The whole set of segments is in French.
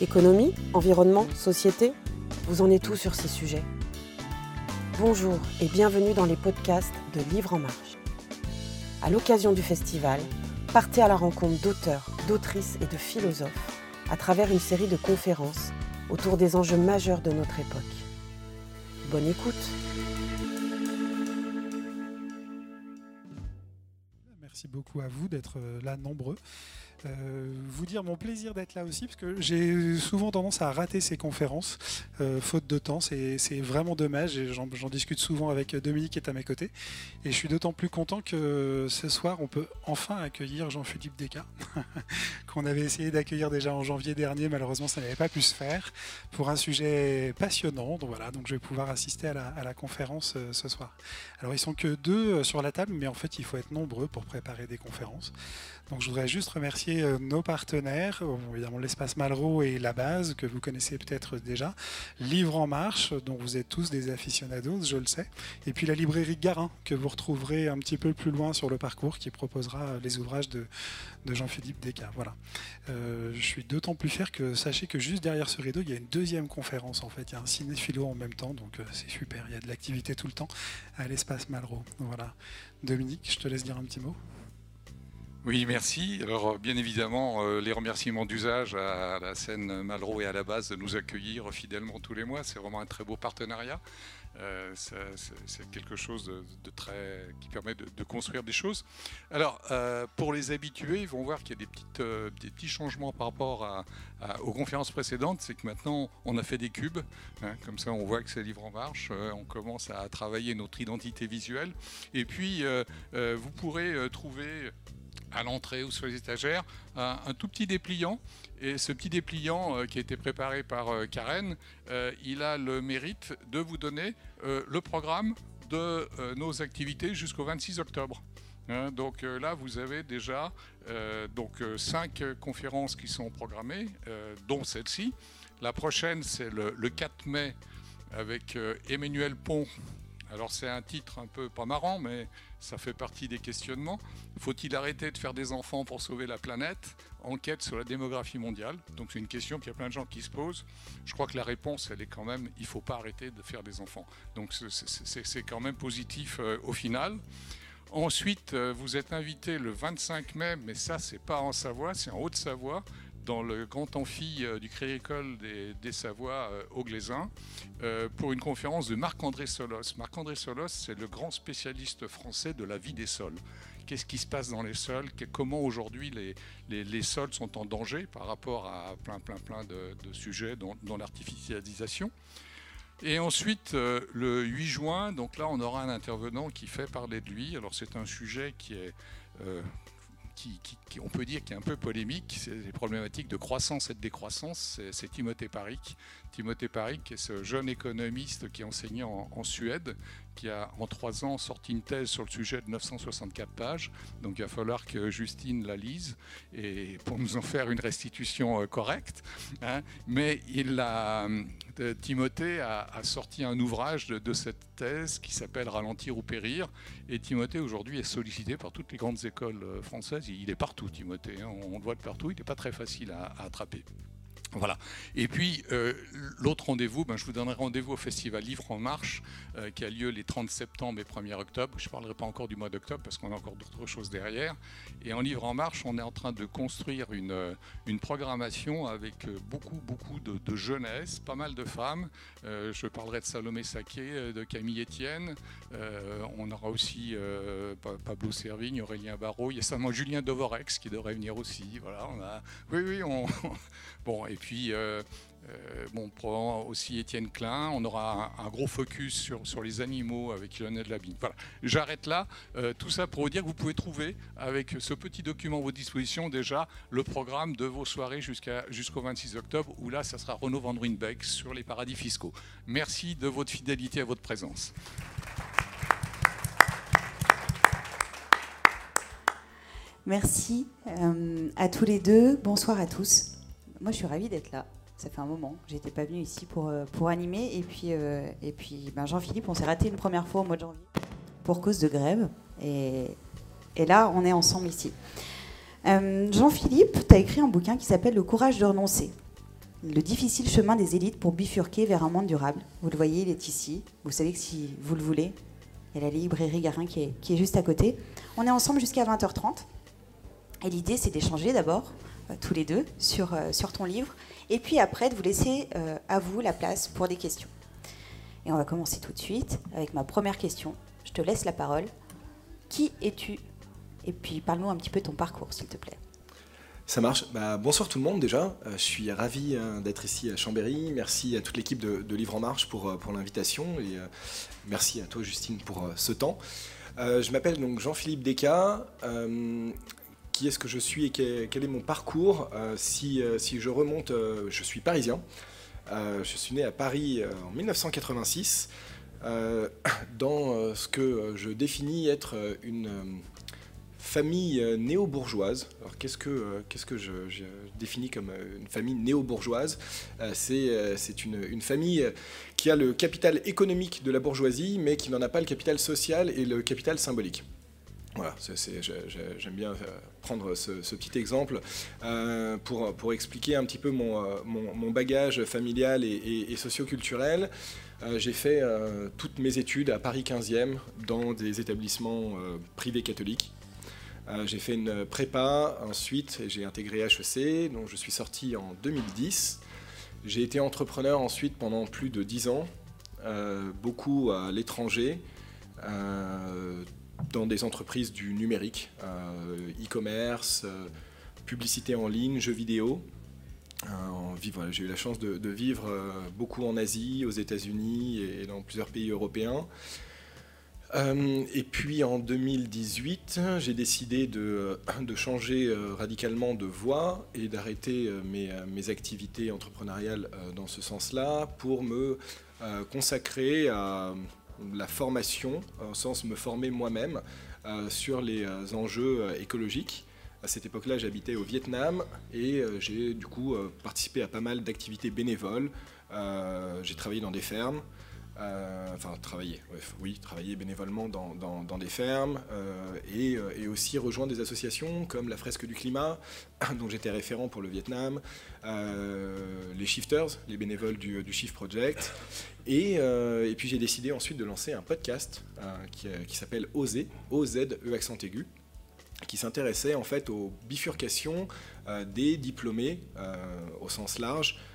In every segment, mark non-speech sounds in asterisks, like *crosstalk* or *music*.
Économie, environnement, société, vous en êtes tout sur ces sujets? Bonjour et bienvenue dans les podcasts de Livre en Marche. À l'occasion du festival, partez à la rencontre d'auteurs, d'autrices et de philosophes à travers une série de conférences autour des enjeux majeurs de notre époque. Bonne écoute Merci beaucoup à vous d'être là nombreux. Euh, vous dire mon plaisir d'être là aussi, parce que j'ai souvent tendance à rater ces conférences, euh, faute de temps. C'est vraiment dommage et j'en discute souvent avec Dominique qui est à mes côtés. Et je suis d'autant plus content que ce soir, on peut enfin accueillir Jean-Philippe Descartes, *laughs* qu'on avait essayé d'accueillir déjà en janvier dernier. Malheureusement, ça n'avait pas pu se faire pour un sujet passionnant. Donc voilà, donc je vais pouvoir assister à la, conférence euh, ce soir. Alors, ils sont que deux sur la table, mais en fait, il faut être nombreux pour préparer des conférences. Donc je voudrais juste remercier euh, nos partenaires, évidemment l'espace Malraux et la base que vous connaissez peut-être déjà, Livre en marche, dont vous êtes tous des aficionados, je le sais, et puis la librairie Garin que vous retrouverez un petit peu plus loin sur le parcours qui proposera les ouvrages de, Jean-Philippe Descartes. Voilà. Euh, je suis d'autant plus fier que sachez que juste derrière ce rideau, il y a une deuxième conférence en fait, il y a un cinéphilo en même temps, donc euh, c'est super, il y a de l'activité tout le temps à l'espace Malraux. Voilà. Dominique, je te laisse dire un petit mot. Oui, merci. Alors, bien évidemment, euh, les remerciements d'usage à la scène Malraux et à la base de nous accueillir fidèlement tous les mois. C'est vraiment un très beau partenariat. Euh, c'est quelque chose de, très qui permet de, construire des choses. Alors, euh, pour les habitués, ils vont voir qu'il y a des, petites, des petits changements par rapport aux conférences précédentes. C'est que maintenant, on a fait des cubes. Hein. comme ça, on voit que c'est livre en marche. on commence à travailler notre identité visuelle. Et puis, vous pourrez trouver à l'entrée ou sur les étagères, un, tout petit dépliant. Et ce petit dépliant euh, qui a été préparé par euh, Karen, euh, il a le mérite de vous donner le programme de nos activités jusqu'au 26 octobre. Hein, donc là, vous avez déjà donc, cinq conférences qui sont programmées, dont celle-ci. La prochaine, c'est le, le 4 mai avec Emmanuel Pont alors c'est un titre un peu pas marrant, mais ça fait partie des questionnements. Faut-il arrêter de faire des enfants pour sauver la planète? Enquête sur la démographie mondiale. Donc c'est une question qu'il y a plein de gens qui se posent. Je crois que la réponse, elle est quand même, il ne faut pas arrêter de faire des enfants. Donc c'est quand même positif euh, au final. Ensuite, euh, vous êtes invité le 25 mai, mais ça, c'est pas en Savoie, c'est en Haute-Savoie, dans le grand amphi euh, du Crédit École des, Savoies euh, au Glaisin euh, pour une conférence de Marc-André Solos. Marc-André Solos, c'est le grand spécialiste français de la vie des sols. Qu'est-ce qui se passe dans les sols? Comment aujourd'hui les, les, sols sont en danger par rapport à plein, plein, plein de, sujets, dont, l'artificialisation? Et ensuite, le 8 juin, donc là, on aura un intervenant qui fait parler de lui. Alors, c'est un sujet qui est qui, on peut dire, qui est un peu polémique, c'est les problématiques de croissance et de décroissance, c'est Timothée Paric. Timothée Paric est ce jeune économiste qui enseignait en, en Suède, qui a en trois ans sorti une thèse sur le sujet de 964 pages. Donc il va falloir que Justine la lise et pour nous en faire une restitution euh, correcte. Hein. Mais euh, Timothée a, sorti un ouvrage de, cette thèse qui s'appelle Ralentir ou périr. Et Timothée aujourd'hui est sollicité par toutes les grandes écoles euh, françaises. Il est partout, Timothée. Hein. On le voit de partout. Il n'est pas très facile à attraper. Voilà. Et puis, euh, l'autre rendez-vous, ben, je vous donnerai rendez-vous au Festival Livre en Marche, euh, qui a lieu les 30 septembre et 1er octobre. Je ne parlerai pas encore du mois d'octobre parce qu'on a encore d'autres choses derrière. Et en Livre en Marche, on est en train de construire une, euh, une programmation avec beaucoup, beaucoup de, jeunesse, pas mal de femmes. je parlerai de Salomé Saké, de Camille Etienne. on aura aussi Pablo Servigne, Aurélien Barraud. Il y a seulement Julien Dovorex qui devrait venir aussi. Voilà. Oui, oui, on... *laughs* bon, et puis, euh, euh, bon, aussi Étienne Klein. On aura un, gros focus sur, sur les animaux avec Lionel Labine. Voilà, j'arrête là. Euh, tout ça pour vous dire que vous pouvez trouver avec ce petit document à vos dispositions déjà le programme de vos soirées jusqu'au 26 octobre, où là, ça sera Renaud Van Ruynbeck sur les paradis fiscaux. Merci de votre fidélité à votre présence. Merci à tous les deux. Bonsoir à tous. Moi, je suis ravie d'être là. Ça fait un moment. J'étais pas venue ici pour, euh, animer. Et puis, euh, ben Jean-Philippe, on s'est raté une première fois au mois de janvier pour cause de grève. Et, là, on est ensemble ici. Euh, Jean-Philippe, tu as écrit un bouquin qui s'appelle Le courage de renoncer. le difficile chemin des élites pour bifurquer vers un monde durable. Vous le voyez, il est ici. Vous savez que si vous le voulez, il y a la librairie Garin qui est, qui est juste à côté. On est ensemble jusqu'à 20h30. Et l'idée, c'est d'échanger d'abord, tous les deux, sur, euh, sur ton livre. Et puis après, de vous laisser euh, à vous la place pour des questions. Et on va commencer tout de suite avec ma première question. Je te laisse la parole. Qui es-tu? Et puis parle-nous un petit peu de ton parcours, s'il te plaît. Ça marche. Bah, bonsoir tout le monde déjà. Euh, je suis ravi hein, d'être ici à Chambéry. Merci à toute l'équipe de, de, Livre en Marche pour, euh, pour l'invitation et euh, merci à toi Justine pour euh, ce temps. Euh, je m'appelle donc Jean-Philippe Descas. Qui est-ce que je suis et quel, est mon parcours si, si, je remonte, je suis parisien. je suis né à Paris en 1986 *clears throat* dans ce que je définis être une famille euh, néo-bourgeoise. Alors qu'est-ce que, euh, je, définis comme euh, une famille néo-bourgeoise? C'est, une, famille qui a le capital économique de la bourgeoisie, mais qui n'en a pas le capital social et le capital symbolique. Voilà, j'aime bien prendre ce, petit exemple euh, pour, expliquer un petit peu mon, mon, bagage familial et, et, et socioculturel. Euh, j'ai fait euh, toutes mes études à Paris 15e dans des établissements privés catholiques. Euh, j'ai fait une prépa, ensuite j'ai intégré HEC, donc je suis sorti en 2010. J'ai été entrepreneur ensuite pendant plus de 10 ans, euh, beaucoup à l'étranger, euh, dans des entreprises du numérique, euh, e-commerce, euh, publicité en ligne, jeux vidéo. Voilà, j'ai eu la chance de, vivre beaucoup en Asie, aux États-Unis et dans plusieurs pays européens. Euh, et puis en 2018, j'ai décidé de, changer euh, radicalement de voie et d'arrêter euh, mes, activités entrepreneuriales dans ce sens-là pour me consacrer à la formation, au sens me former moi-même sur les enjeux écologiques. À cette époque-là, j'habitais au Vietnam et j'ai du coup participé à pas mal d'activités bénévoles. j'ai travaillé dans des fermes, euh, enfin travailler, bref, oui, travailler bénévolement dans, des fermes euh, et, euh, et, aussi rejoindre des associations comme la Fresque du Climat, *coughs* dont j'étais référent pour le Vietnam, euh, les Shifters, les bénévoles du, Shift Project, et, euh, puis j'ai décidé ensuite de lancer un podcast qui, s'appelle OZE, O-Z-E accent aigu, qui s'intéressait en fait aux bifurcations des diplômés au sens large euh,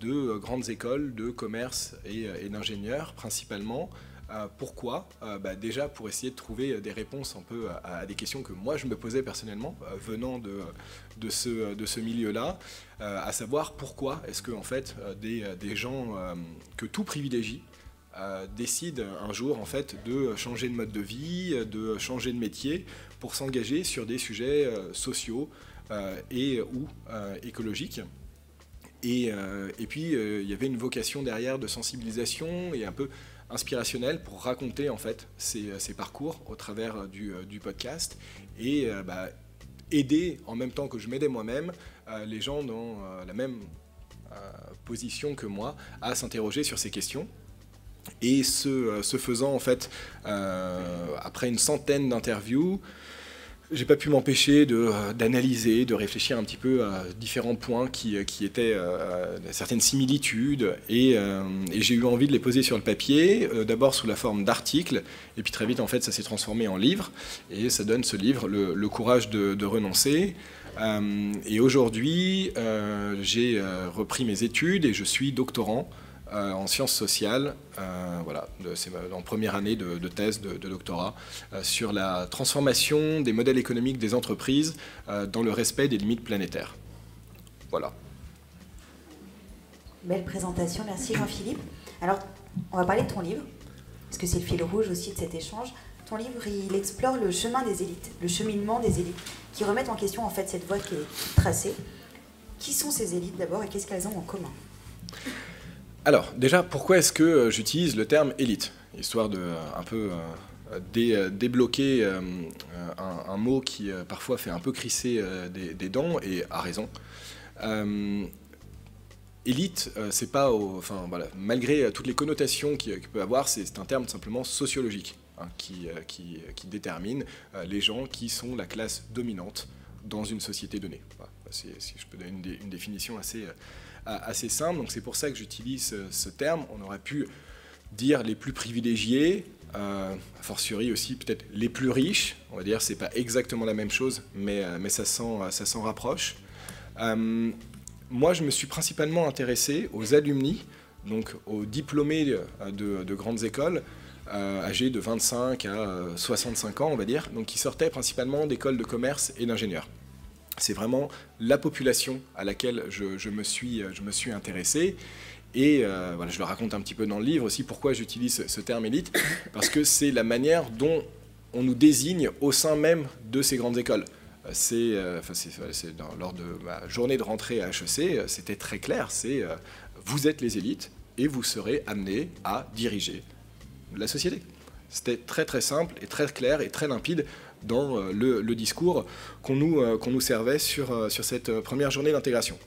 de grandes écoles de commerce et, et d'ingénieurs principalement. Euh, pourquoi? Euh, bah Déjà pour essayer de trouver des réponses un peu à, des questions que moi je me posais personnellement euh, venant de, ce, milieu-là, euh, à savoir pourquoi est-ce que en fait des, des gens que tout privilégie décident un jour en fait de changer de mode de vie, de changer de métier pour s'engager sur des sujets sociaux et ou écologiques. Et, euh, et puis, euh, il y avait une vocation derrière de sensibilisation et un peu inspirationnelle pour raconter en fait ces, ces parcours au travers du, podcast et euh, bah, aider en même temps que je m'aidais moi-même les gens dans la même position que moi à s'interroger sur ces questions. Et ce, ce faisant, en fait, après une centaine d'interviews, j'ai pas pu m'empêcher d'analyser, de, réfléchir un petit peu à différents points qui, qui étaient euh, certaines similitudes et, euh, et j'ai eu envie de les poser sur le papier, euh, d'abord sous la forme d'articles et puis très vite en fait ça s'est transformé en livre et ça donne ce livre, Le, courage de, renoncer. Euh, et aujourd'hui j'ai repris mes études et je suis doctorant euh, en sciences sociales. Euh, voilà, c'est en première année de, thèse de, doctorat euh, sur la transformation des modèles économiques des entreprises dans le respect des limites planétaires. Voilà. Belle présentation, merci Jean-Philippe. Alors, on va parler de ton livre, parce que c'est le fil rouge aussi de cet échange. Ton livre, il explore le chemin des élites, le cheminement des élites, qui remettent en question en fait cette voie qui est tracée. Qui sont ces élites d'abord et qu'est-ce qu'elles ont en commun? Alors, déjà, pourquoi est-ce que euh, j'utilise le terme élite? Histoire de euh, un peu euh, dé, débloquer un, mot qui parfois fait un peu crisser des, dents, et a raison. élite, c'est pas, au, enfin voilà, malgré toutes les connotations qu'il qui peut avoir, c'est un terme simplement sociologique hein, qui, qui, détermine les gens qui sont la classe dominante dans une société donnée. Si, je peux donner une, définition assez, assez simple. Donc c'est pour ça que j'utilise ce, terme. On aurait pu dire les plus privilégiés, a fortiori aussi peut-être les plus riches. On va dire c'est pas exactement la même chose, mais, mais ça s'en ça rapproche. moi, je me suis principalement intéressé aux alumni, donc aux diplômés de, de grandes écoles, euh, âgés de 25 à 65 ans, on va dire, donc qui sortaient principalement d'écoles de commerce et d'ingénieurs. C'est vraiment la population à laquelle je, me, suis, intéressé. Et euh, je le raconte un petit peu dans le livre aussi pourquoi j'utilise ce, terme élite, parce que c'est la manière dont on nous désigne au sein même de ces grandes écoles. C'est, euh, lors de ma journée de rentrée à HEC, c'était très clair, c'est vous êtes les élites et vous serez amenés à diriger la société. C'était très très simple et très clair et très limpide dans euh, le, discours qu'on nous, euh, servait sur, euh, cette première journée d'intégration.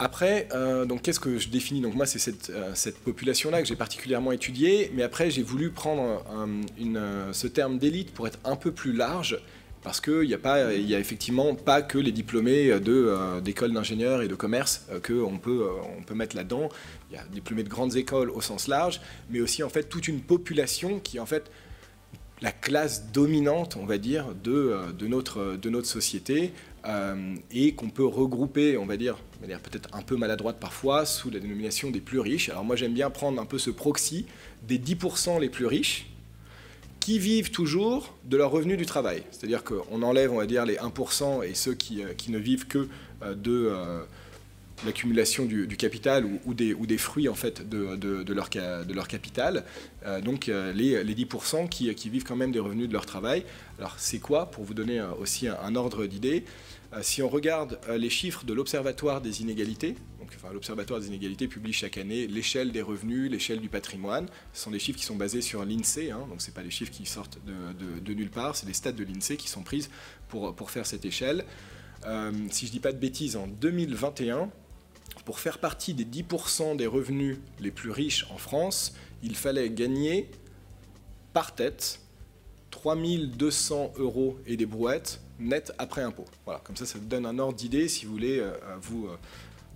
Après, qu'est-ce que je définis? Donc moi, c'est cette, population-là que j'ai particulièrement étudiée, mais après, j'ai voulu prendre ce terme d'élite pour être un peu plus large parce qu'il n'y a, a effectivement pas que les diplômés d'écoles d'ingénieurs et de commerce qu'on peut, on peut mettre là-dedans. Il y a diplômés de grandes écoles au sens large, mais aussi en fait toute une population qui en fait la classe dominante, on va dire, de, notre, de notre société et qu'on peut regrouper, on va dire, peut-être un peu maladroite parfois, sous la dénomination des plus riches. Alors moi j'aime bien prendre un peu ce proxy des 10% les plus riches, qui vivent toujours de leur revenu du travail. C'est-à-dire qu'on enlève, on va dire, les 1% et ceux qui, euh, ne vivent que euh, de euh, l'accumulation du, capital ou, des, fruits en fait de, leur, capital. donc les, les 10% qui, vivent quand même des revenus de leur travail. Alors c'est quoi Pour vous donner aussi un, ordre d'idée, si on regarde les chiffres de l'Observatoire des inégalités, l'Observatoire des inégalités publie chaque année l'échelle des revenus, l'échelle du patrimoine. Ce sont des chiffres qui sont basés sur l'INSEE, hein, donc ce pas des chiffres qui sortent de, nulle part, c'est des stats de l'INSEE qui sont prises pour, pour faire cette échelle. Euh, si je ne dis pas de bêtises, en 2021, pour faire partie des 10% des revenus les plus riches en France, il fallait gagner par tête 3200 euros et des brouettes net après impôt. Voilà, comme ça, ça donne un ordre d'idée si vous voulez euh, vous, euh,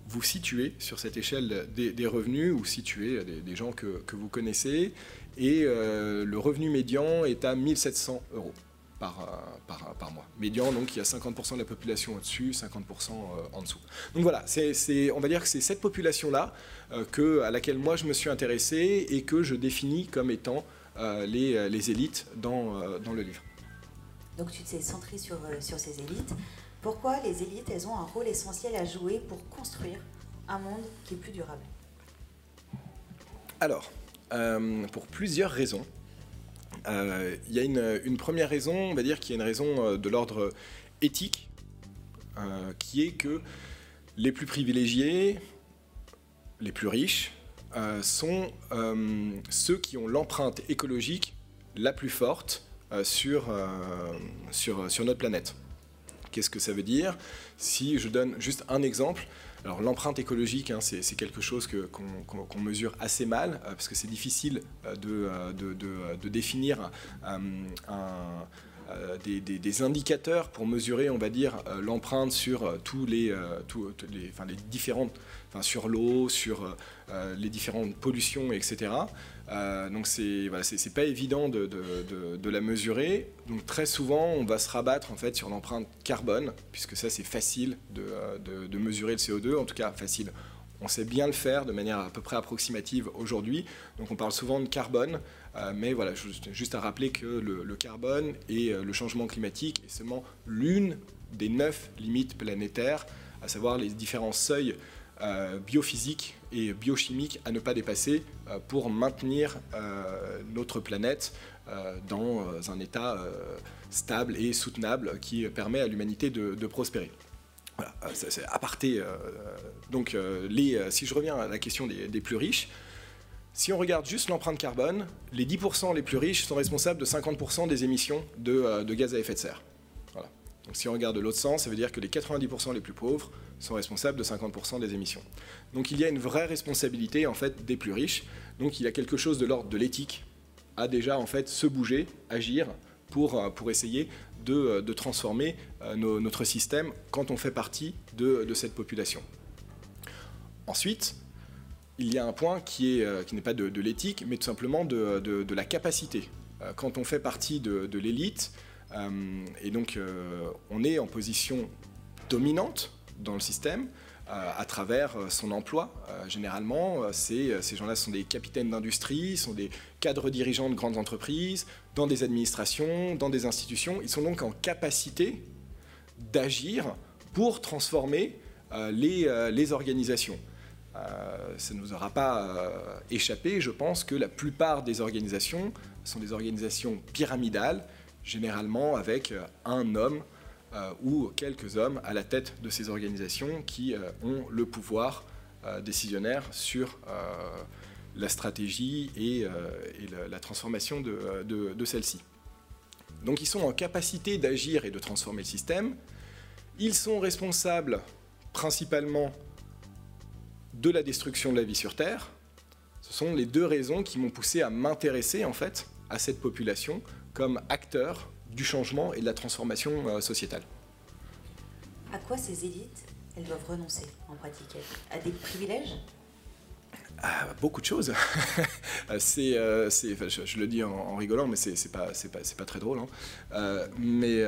vous situez sur cette échelle des, revenus ou situez des, gens que, vous connaissez. Et euh, le revenu médian est à 1700 euros par, euh, par, par, mois. Médian, donc il y a 50% de la population au-dessus, 50% euh, en dessous. Donc voilà, c'est, on va dire que c'est cette population-là que, à laquelle moi je me suis intéressé et que je définis comme étant les, les, élites dans, dans le livre. Donc tu t'es centré sur, sur ces élites. Pourquoi les élites, elles ont un rôle essentiel à jouer pour construire un monde qui est plus durable? Alors, euh, pour plusieurs raisons. Euh, il y a une, première raison, on va dire, qui est une raison euh, de l'ordre éthique, qui est que les plus privilégiés, les plus riches, sont ceux qui ont l'empreinte écologique la plus forte sur, sur notre planète. Qu'est-ce que ça veut dire? Si je donne juste un exemple, alors l'empreinte écologique, hein, c'est quelque chose qu'on mesure assez mal, euh, parce que c'est difficile euh, euh, de, définir des, indicateurs pour mesurer, on va dire, l'empreinte sur tous les, différentes, sur l'eau, sur les différentes pollutions, etc. Euh, donc c'est pas évident de, la mesurer. Donc très souvent, on va se rabattre en fait sur l'empreinte carbone, puisque ça c'est facile de, mesurer le CO2, en tout cas facile. On sait bien le faire de manière à peu près approximative aujourd'hui. Donc on parle souvent de carbone, euh, mais voilà, juste à rappeler que le, carbone et euh, le changement climatique est seulement l'une des neuf limites planétaires, à savoir les différents seuils euh, biophysiques et biochimiques à ne pas dépasser euh, pour maintenir euh, notre planète dans un état stable et soutenable qui permet à l'humanité de, prospérer. Voilà, c'est aparté. donc, les, si je reviens à la question des, plus riches, si on regarde juste l'empreinte carbone, les 10% les plus riches sont responsables de 50% des émissions de, gaz à effet de serre. Donc si on regarde de l'autre sens, ça veut dire que les 90% les plus pauvres sont responsables de 50% des émissions. Donc il y a une vraie responsabilité en fait des plus riches. Donc il y a quelque chose de l'ordre de l'éthique à déjà en fait se bouger, agir pour, pour essayer de, de transformer notre système quand on fait partie de, de cette population. Ensuite, il y a un point qui n'est pas de, l'éthique, mais tout simplement de, de, la capacité. Quand on fait partie de, l'élite, et donc on est en position dominante dans le système, euh, à travers euh, son emploi. Euh, généralement, ces gens-là sont des capitaines d'industrie, sont des cadres dirigeants de grandes entreprises, dans des administrations, dans des institutions. Ils sont donc en capacité d'agir pour transformer les, les, organisations. ça ne nous aura pas échappé, je pense que la plupart des organisations sont des organisations pyramidales, généralement avec un homme euh, ou quelques hommes à la tête de ces organisations qui euh, ont le pouvoir euh, décisionnaire sur la stratégie et, la, transformation de, de celle-ci. Donc ils sont en capacité d'agir et de transformer le système. Ils sont responsables principalement de la destruction de la vie sur Terre. Ce sont les deux raisons qui m'ont poussé à m'intéresser en fait à cette population comme acteur du changement et de la transformation euh, sociétale. À quoi ces élites, elles doivent renoncer en pratique? À des privilèges? Ah, beaucoup de choses. *laughs* c'est, euh, je, le dis en, rigolant, mais c'est, pas, pas, pas, très drôle. Hein. Euh, mais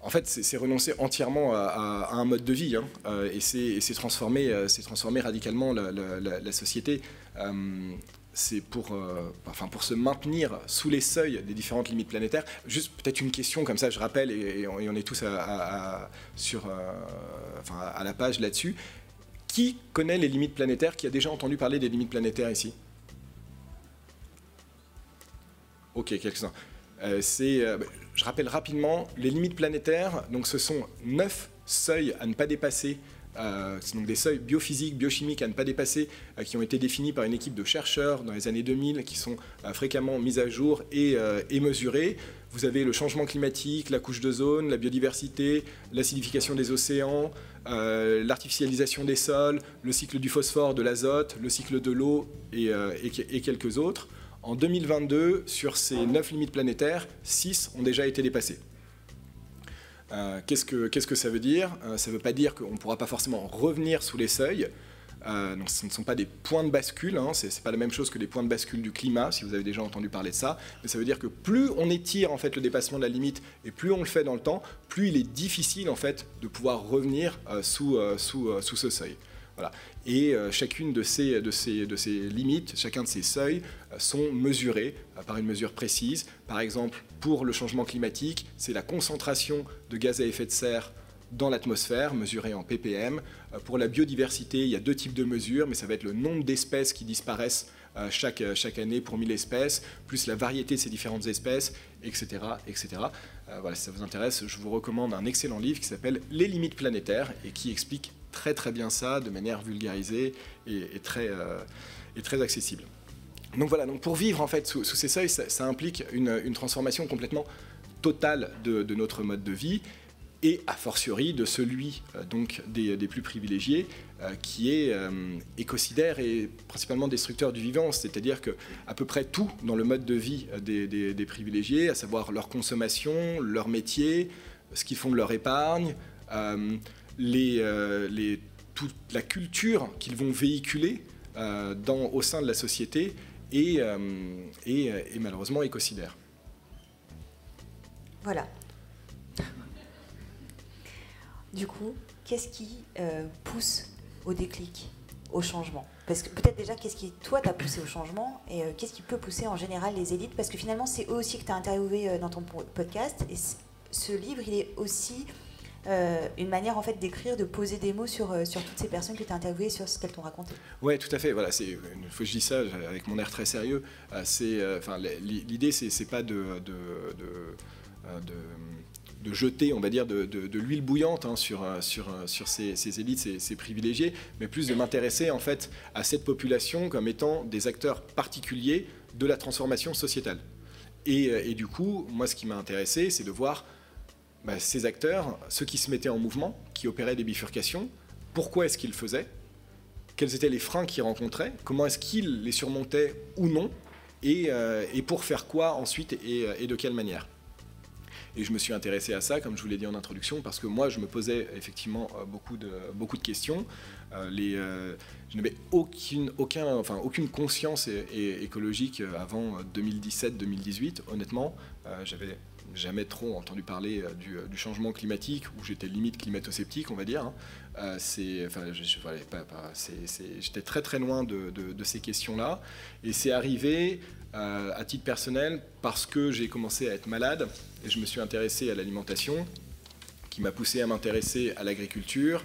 en fait, c'est, renoncer entièrement à, un mode de vie, hein. et c'est, transformer, transformer radicalement la, la société c'est pour, euh, enfin pour se maintenir sous les seuils des différentes limites planétaires. Juste peut-être une question comme ça, je rappelle, et, on, est tous à, sur, euh, enfin, à la page là-dessus. Qui connaît les limites planétaires? Qui a déjà entendu parler des limites planétaires ici? Ok, quelques-uns. Euh, je rappelle rapidement, les limites planétaires, donc ce sont neuf seuils à ne pas dépasser euh, c'est donc des seuils biophysiques, biochimiques à ne pas dépasser, euh, qui ont été définis par une équipe de chercheurs dans les années 2000, qui sont euh, fréquemment mis à jour et, mesurés. Vous avez le changement climatique, la couche de zone, la biodiversité, l'acidification des océans, l'artificialisation des sols, le cycle du phosphore, de l'azote, le cycle de l'eau et, et, quelques autres. En 2022, sur ces 9 limites planétaires, 6 ont déjà été dépassées. Euh, qu'est-ce, que, ça veut dire? Euh, Ça ne veut pas dire qu'on ne pourra pas forcément revenir sous les seuils. Euh, ce ne sont pas des points de bascule, hein, ce n'est pas la même chose que les points de bascule du climat, si vous avez déjà entendu parler de ça, mais ça veut dire que plus on étire en fait le dépassement de la limite et plus on le fait dans le temps, plus il est difficile en fait de pouvoir revenir sous, sous, sous ce seuil. Voilà. Et euh, chacune de ces, limites, chacun de ces seuils euh, sont mesurés euh, par une mesure précise. Par exemple, pour le changement climatique, c'est la concentration de gaz à effet de serre dans l'atmosphère, mesurée en ppm. Pour la biodiversité, il y a deux types de mesures, mais ça va être le nombre d'espèces qui disparaissent chaque, chaque année pour 1000 espèces, plus la variété de ces différentes espèces, etc. etc. voilà, si ça vous intéresse, je vous recommande un excellent livre qui s'appelle Les limites planétaires et qui explique très très bien ça de manière vulgarisée et, très, euh, et très accessible. Donc voilà, donc pour vivre en fait sous, ces seuils, ça, implique une, transformation complètement totale de, notre mode de vie et a fortiori de celui euh, donc des, plus privilégiés euh, qui est écocidaire et principalement destructeur du vivant, c'est-à-dire que à peu près tout dans le mode de vie des, privilégiés, à savoir leur consommation, leur métier, ce qu'ils font de leur épargne, les, toute la culture qu'ils vont véhiculer euh, dans, au sein de la société est, euh, malheureusement écocidaire. Voilà. Du coup, qu'est-ce qui pousse au déclic, au changement? Parce que peut-être déjà, qu'est-ce qui, toi, t'a poussé au changement? Et qu'est-ce qui peut pousser en général les élites? Parce que finalement, c'est eux aussi que tu as interviewé dans ton podcast. Et ce livre, il est aussi euh, une manière en fait d'écrire, de poser des mots sur, euh, sur toutes ces personnes que tu as interviewées, sur ce qu'elles t'ont raconté. Oui, tout à fait. Voilà, c'est, une fois que je dis ça avec mon air très sérieux, euh, c'est, enfin, l'idée, c'est, c'est pas de, de, de, jeter, on va dire, de, l'huile bouillante hein, sur, sur, sur ces, ces élites, ces, ces, privilégiés, mais plus de m'intéresser en fait à cette population comme étant des acteurs particuliers de la transformation sociétale. Et, et du coup, moi, ce qui m'a intéressé, c'est de voir bah, ces acteurs, ceux qui se mettaient en mouvement, qui opéraient des bifurcations, pourquoi est-ce qu'ils faisaient? Quels étaient les freins qu'ils rencontraient? Comment est-ce qu'ils les surmontaient ou non? Et, et, pour faire quoi ensuite et, et de quelle manière? Et je me suis intéressé à ça, comme je vous l'ai dit en introduction, parce que moi, je me posais effectivement beaucoup de, beaucoup de questions. je n'avais aucune, aucun, enfin, aucune conscience écologique avant 2017-2018, honnêtement. J'avais jamais trop entendu parler euh, euh, du, changement climatique, où j'étais limite climato-sceptique, on va dire. Hein. Euh, c'est, enfin, j'étais très très loin de, ces questions-là. Et c'est arrivé à titre personnel parce que j'ai commencé à être malade et je me suis intéressé à l'alimentation, qui m'a poussé à m'intéresser à l'agriculture,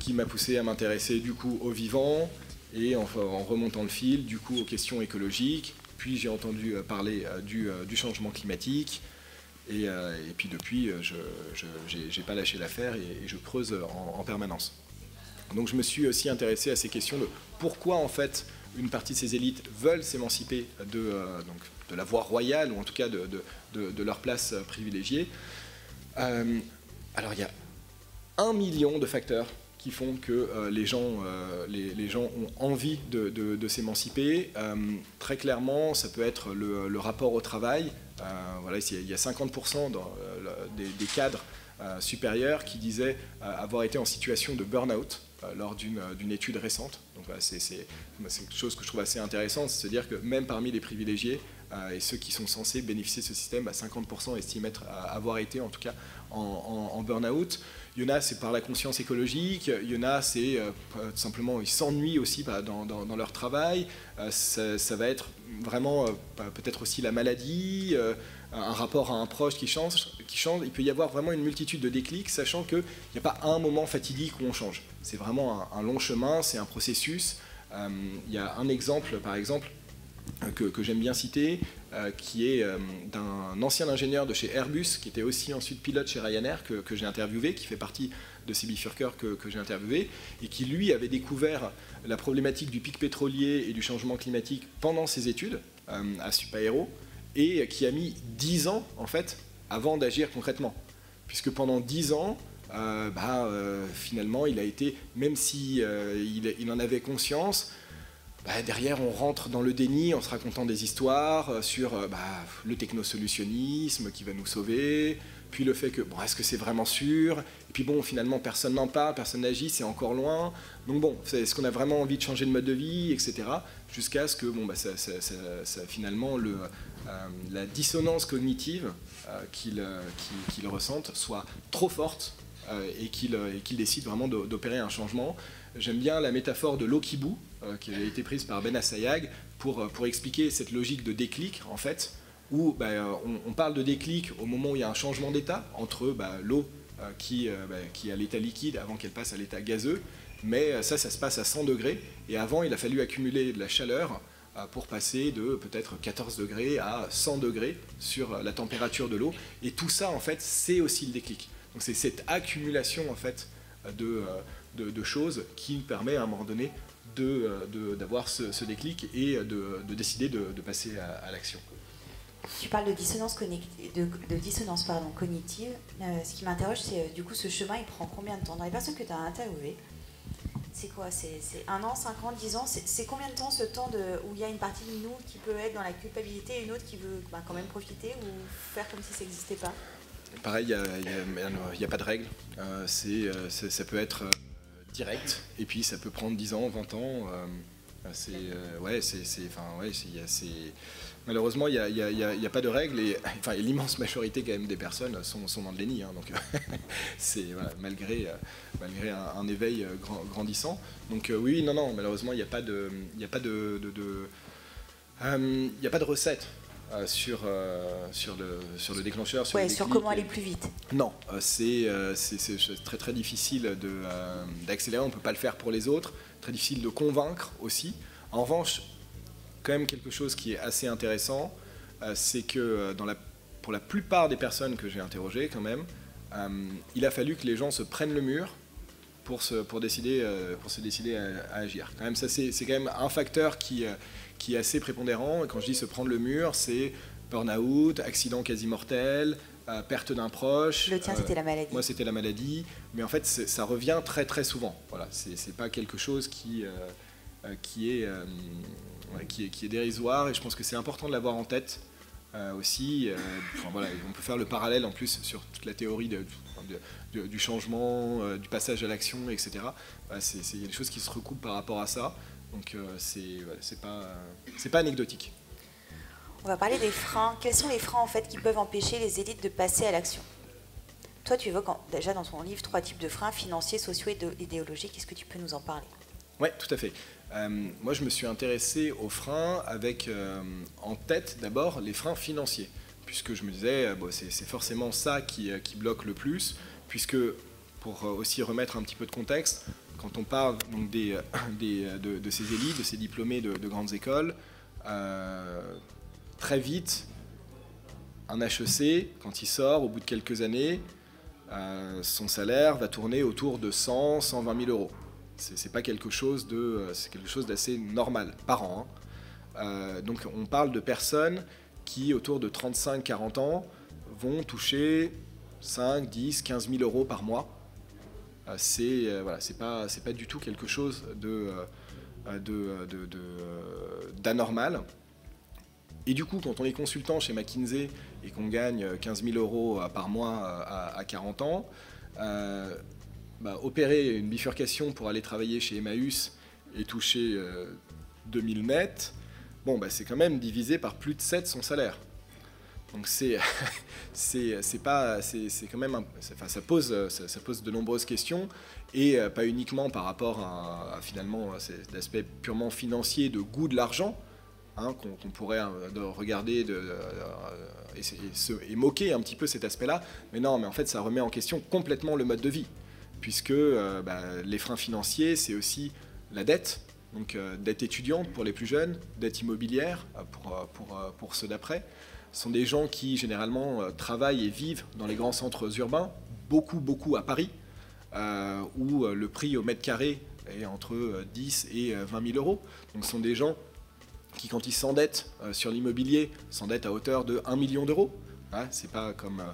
qui m'a poussé à m'intéresser du coup au vivant et en, en, remontant le fil du coup aux questions écologiques. Puis j'ai entendu parler du, du changement climatique, euh, et, puis depuis, euh, je n'ai pas lâché l'affaire et, je creuse en, permanence. Donc je me suis aussi intéressé à ces questions de pourquoi en fait une partie de ces élites veulent s'émanciper de, euh, la voie royale ou en tout cas de, leur place privilégiée. alors il y a un million de facteurs qui font que les, gens, ont envie de, s'émanciper. très clairement, ça peut être le rapport au travail, euh, voilà, il y a 50% dans, euh, des, cadres euh, supérieurs qui disaient avoir été en situation de burn-out lors d'une étude récente. Donc c'est quelque chose que je trouve assez intéressant, c'est de se dire que même parmi les privilégiés et ceux qui sont censés bénéficier de ce système, 50% bah, estiment avoir été en tout cas en, en burn-out. Il y en a, c'est par la conscience écologique. Il y en a, c'est euh, simplement, ils s'ennuient aussi bah, dans, leur travail. Euh, ça, va être vraiment euh, bah, peut-être aussi la maladie, un rapport à un proche qui change, qui change. Il peut y avoir vraiment une multitude de déclics, sachant qu'il n'y a pas un moment fatidique où on change. C'est vraiment un, long chemin, c'est un processus. il y a un exemple, par exemple, que, j'aime bien citer, euh, qui est euh, d'un ancien ingénieur de chez Airbus, qui était aussi ensuite pilote chez Ryanair, que, j'ai interviewé, qui fait partie de Sibyl Furker que, j'ai interviewé, et qui lui avait découvert la problématique du pic pétrolier et du changement climatique pendant ses études euh, à Supaéro, et qui a mis 10 ans en fait avant d'agir concrètement. Puisque pendant 10 ans, bah, finalement, il a été, même si il en avait conscience, bah, derrière, on rentre dans le déni en se racontant des histoires euh, sur euh, bah, le technosolutionnisme qui va nous sauver, puis le fait que, bon, est-ce que c'est vraiment sûr? Et puis bon, finalement, personne n'en parle, personne n'agit, c'est encore loin. Donc bon, est-ce qu'on a vraiment envie de changer de mode de vie, etc. Jusqu'à ce que, bon, bah, ça, finalement, le, euh, la dissonance cognitive qu'il ressente soit trop forte et qu'il décide vraiment d'opérer un changement. J'aime bien la métaphore de l'Okibu, euh, qui a été prise par Ben Assayag pour, euh, pour expliquer cette logique de déclic, en fait, où bah, euh, on, parle de déclic au moment où il y a un changement d'état entre bah, l'eau qui, bah, qui est à l'état liquide avant qu'elle passe à l'état gazeux, mais ça, ça se passe à 100 degrés, et avant, il a fallu accumuler de la chaleur pour passer de peut-être 14 degrés à 100 degrés sur la température de l'eau, et tout ça, en fait, c'est aussi le déclic. Donc c'est cette accumulation, en fait, de, de, choses qui nous permet à un moment donné d'avoir de, ce, déclic et de, décider de, passer à, l'action. Tu parles de dissonance, de, dissonance pardon, cognitive. Euh, ce qui m'interroge, c'est euh, du coup ce chemin, il prend combien de temps? Dans les personnes que tu as interviewées, c'est quoi? C'est un an, cinq ans, dix ans? C'est combien de temps ce temps de, où il y a une partie de nous qui peut être dans la culpabilité et une autre qui veut bah, quand même profiter ou faire comme si ça n'existait pas? Pareil, il n'y a, pas de règle. Euh, ça peut être direct. Et puis ça peut prendre 10 ans, 20 ans. Euh, c'est euh, ouais, c'est enfin ouais, c'est malheureusement il n'y a, y a, y a, pas de règles et *laughs* enfin l'immense majorité quand même des personnes sont, sont dans le déni. Hein, donc *laughs* c'est malgré malgré un, éveil grandissant. Donc oui, non non, malheureusement il n'y a pas de il a pas de, de, de il a pas de recette. Euh, sur, euh, sur, le, sur le déclencheur. Sur, sur comment aller plus vite. Non, euh, c'est très très difficile d'accélérer, on ne peut pas le faire pour les autres, très difficile de convaincre aussi. En revanche, quand même quelque chose qui est assez intéressant, c'est que dans la, pour la plupart des personnes que j'ai interrogées quand même, il a fallu que les gens se prennent le mur pour se, pour décider, pour se décider à, agir. Quand même, ça c'est quand même un facteur qui, qui est assez prépondérant. Et quand je dis se prendre le mur, c'est burn-out, accident quasi mortel, euh, perte d'un proche. Le tien, c'était la maladie. Moi, c'était la maladie. Mais en fait, ça revient très très souvent. Voilà, c'est pas quelque chose qui, euh, qui, est, qui, est, qui est dérisoire et je pense que c'est important de l'avoir en tête aussi. voilà, on peut faire le parallèle en plus sur toute la théorie de, du changement, du passage à l'action, etc. Il y a des choses qui se recoupent par rapport à ça. Donc c'est c'est pas, c'est pas anecdotique. On va parler des freins. Quels sont les freins en fait qui peuvent empêcher les élites de passer à l'action? Toi, tu évoques déjà dans ton livre trois types de freins financiers, sociaux et idéologiques. Est-ce que tu peux nous en parler? Oui, tout à fait. Euh, moi, je me suis intéressé aux freins avec euh, en tête d'abord les freins financiers, puisque je me disais, euh, bon, c'est forcément ça qui, qui, bloque le plus, puisque pour aussi remettre un petit peu de contexte, quand on parle donc des, *coughs* des de, ces élites, de ces diplômés de, de grandes écoles, très vite, un HEC, quand il sort, au bout de quelques années, euh, son salaire va tourner autour de 100, 120 000 euros. C'est pas quelque chose de, euh, c'est quelque chose d'assez normal par an. Hein. Euh, donc on parle de personnes qui, autour de 35-40 ans, vont toucher 5, 10, 15 000 euros par mois. C'est voilà, c'est pas, c'est pas du tout quelque chose de, d'anormal. De, de, et du coup, quand on est consultant chez McKinsey et qu'on gagne 15 000 euros par mois à, 40 ans, euh, bah, opérer une bifurcation pour aller travailler chez Emmaüs et toucher 2000 euh, nets, bon, bah, c'est quand même divisé par plus de 7 son salaire. Donc *laughs* c'est c'est pas c'est quand même enfin, ça pose ça, pose de nombreuses questions et euh, pas uniquement par rapport à, à finalement l'aspect purement financier de goût de l'argent Hein, qu'on pourrait euh, regarder de, euh, et, moquer un petit peu cet aspect-là. Mais non, mais en fait, ça remet en question complètement le mode de vie, puisque euh, bah, les freins financiers, c'est aussi la dette, donc dette étudiante pour les plus jeunes, dette immobilière pour, pour, pour ceux d'après. Sont des gens qui généralement travaillent et vivent dans les grands centres urbains, beaucoup, beaucoup à Paris, où le prix au mètre carré est entre 10 et 20 000 euros. Donc ce sont des gens qui, quand ils s'endettent euh, sur l'immobilier, s'endettent à hauteur de 1 million d'euros. Hein, c'est pas comme euh,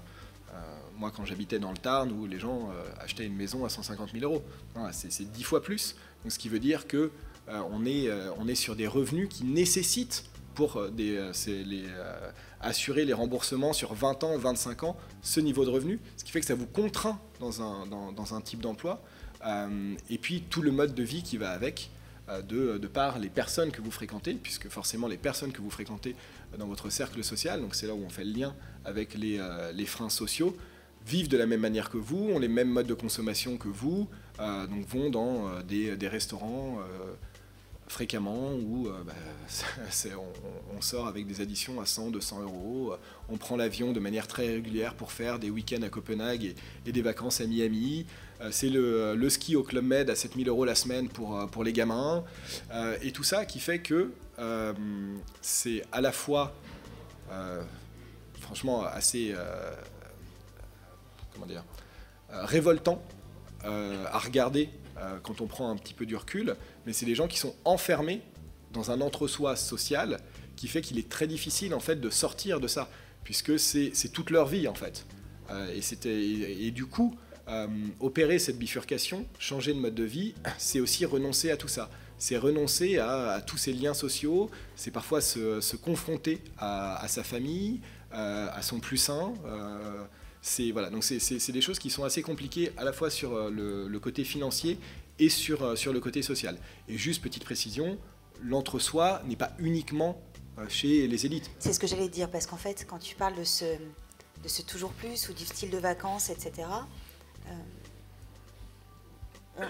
euh, moi quand j'habitais dans le Tarn où les gens achetaient une maison à 150 000 euros. c'est 10 fois plus. Donc, ce qui veut dire que on, est, on est sur des revenus qui nécessitent pour des, les, assurer les remboursements sur 20 ans, 25 ans, ce niveau de revenu, ce qui fait que ça vous contraint dans un, type d'emploi, et puis tout le mode de vie qui va avec, de, par les personnes que vous fréquentez, puisque forcément les personnes que vous fréquentez dans votre cercle social, donc c'est là où on fait le lien avec les, euh, freins sociaux, vivent de la même manière que vous, ont les mêmes modes de consommation que vous, euh, donc vont dans euh, des, restaurants fréquemment où bah, *laughs* on, sort avec des additions à 100, 200 euros, on prend l'avion de manière très régulière pour faire des week-ends à Copenhague et, des vacances à Miami. Euh, c'est le, ski au Club Med à 7000 euros la semaine pour, euh, pour les gamins. Euh, et tout ça qui fait que c'est à la fois, franchement, assez comment dire, révoltant à regarder quand on prend un petit peu du recul, mais c'est des gens qui sont enfermés dans un entre-soi social qui fait qu'il est très difficile en fait de sortir de ça, puisque c'est toute leur vie en fait. et, et, du coup, euh, opérer cette bifurcation, changer de mode de vie, c'est aussi renoncer à tout ça. C'est renoncer à, tous ces liens sociaux, c'est parfois se, confronter à, sa famille, euh, à son plus sain. Euh, c'est voilà, donc c'est des choses qui sont assez compliquées à la fois sur le, côté financier et sur, sur le côté social. Et juste petite précision, l'entre-soi n'est pas uniquement chez les élites. C'est ce que j'allais dire, parce qu'en fait, quand tu parles de ce, de ce toujours plus ou du style de vacances, etc., euh,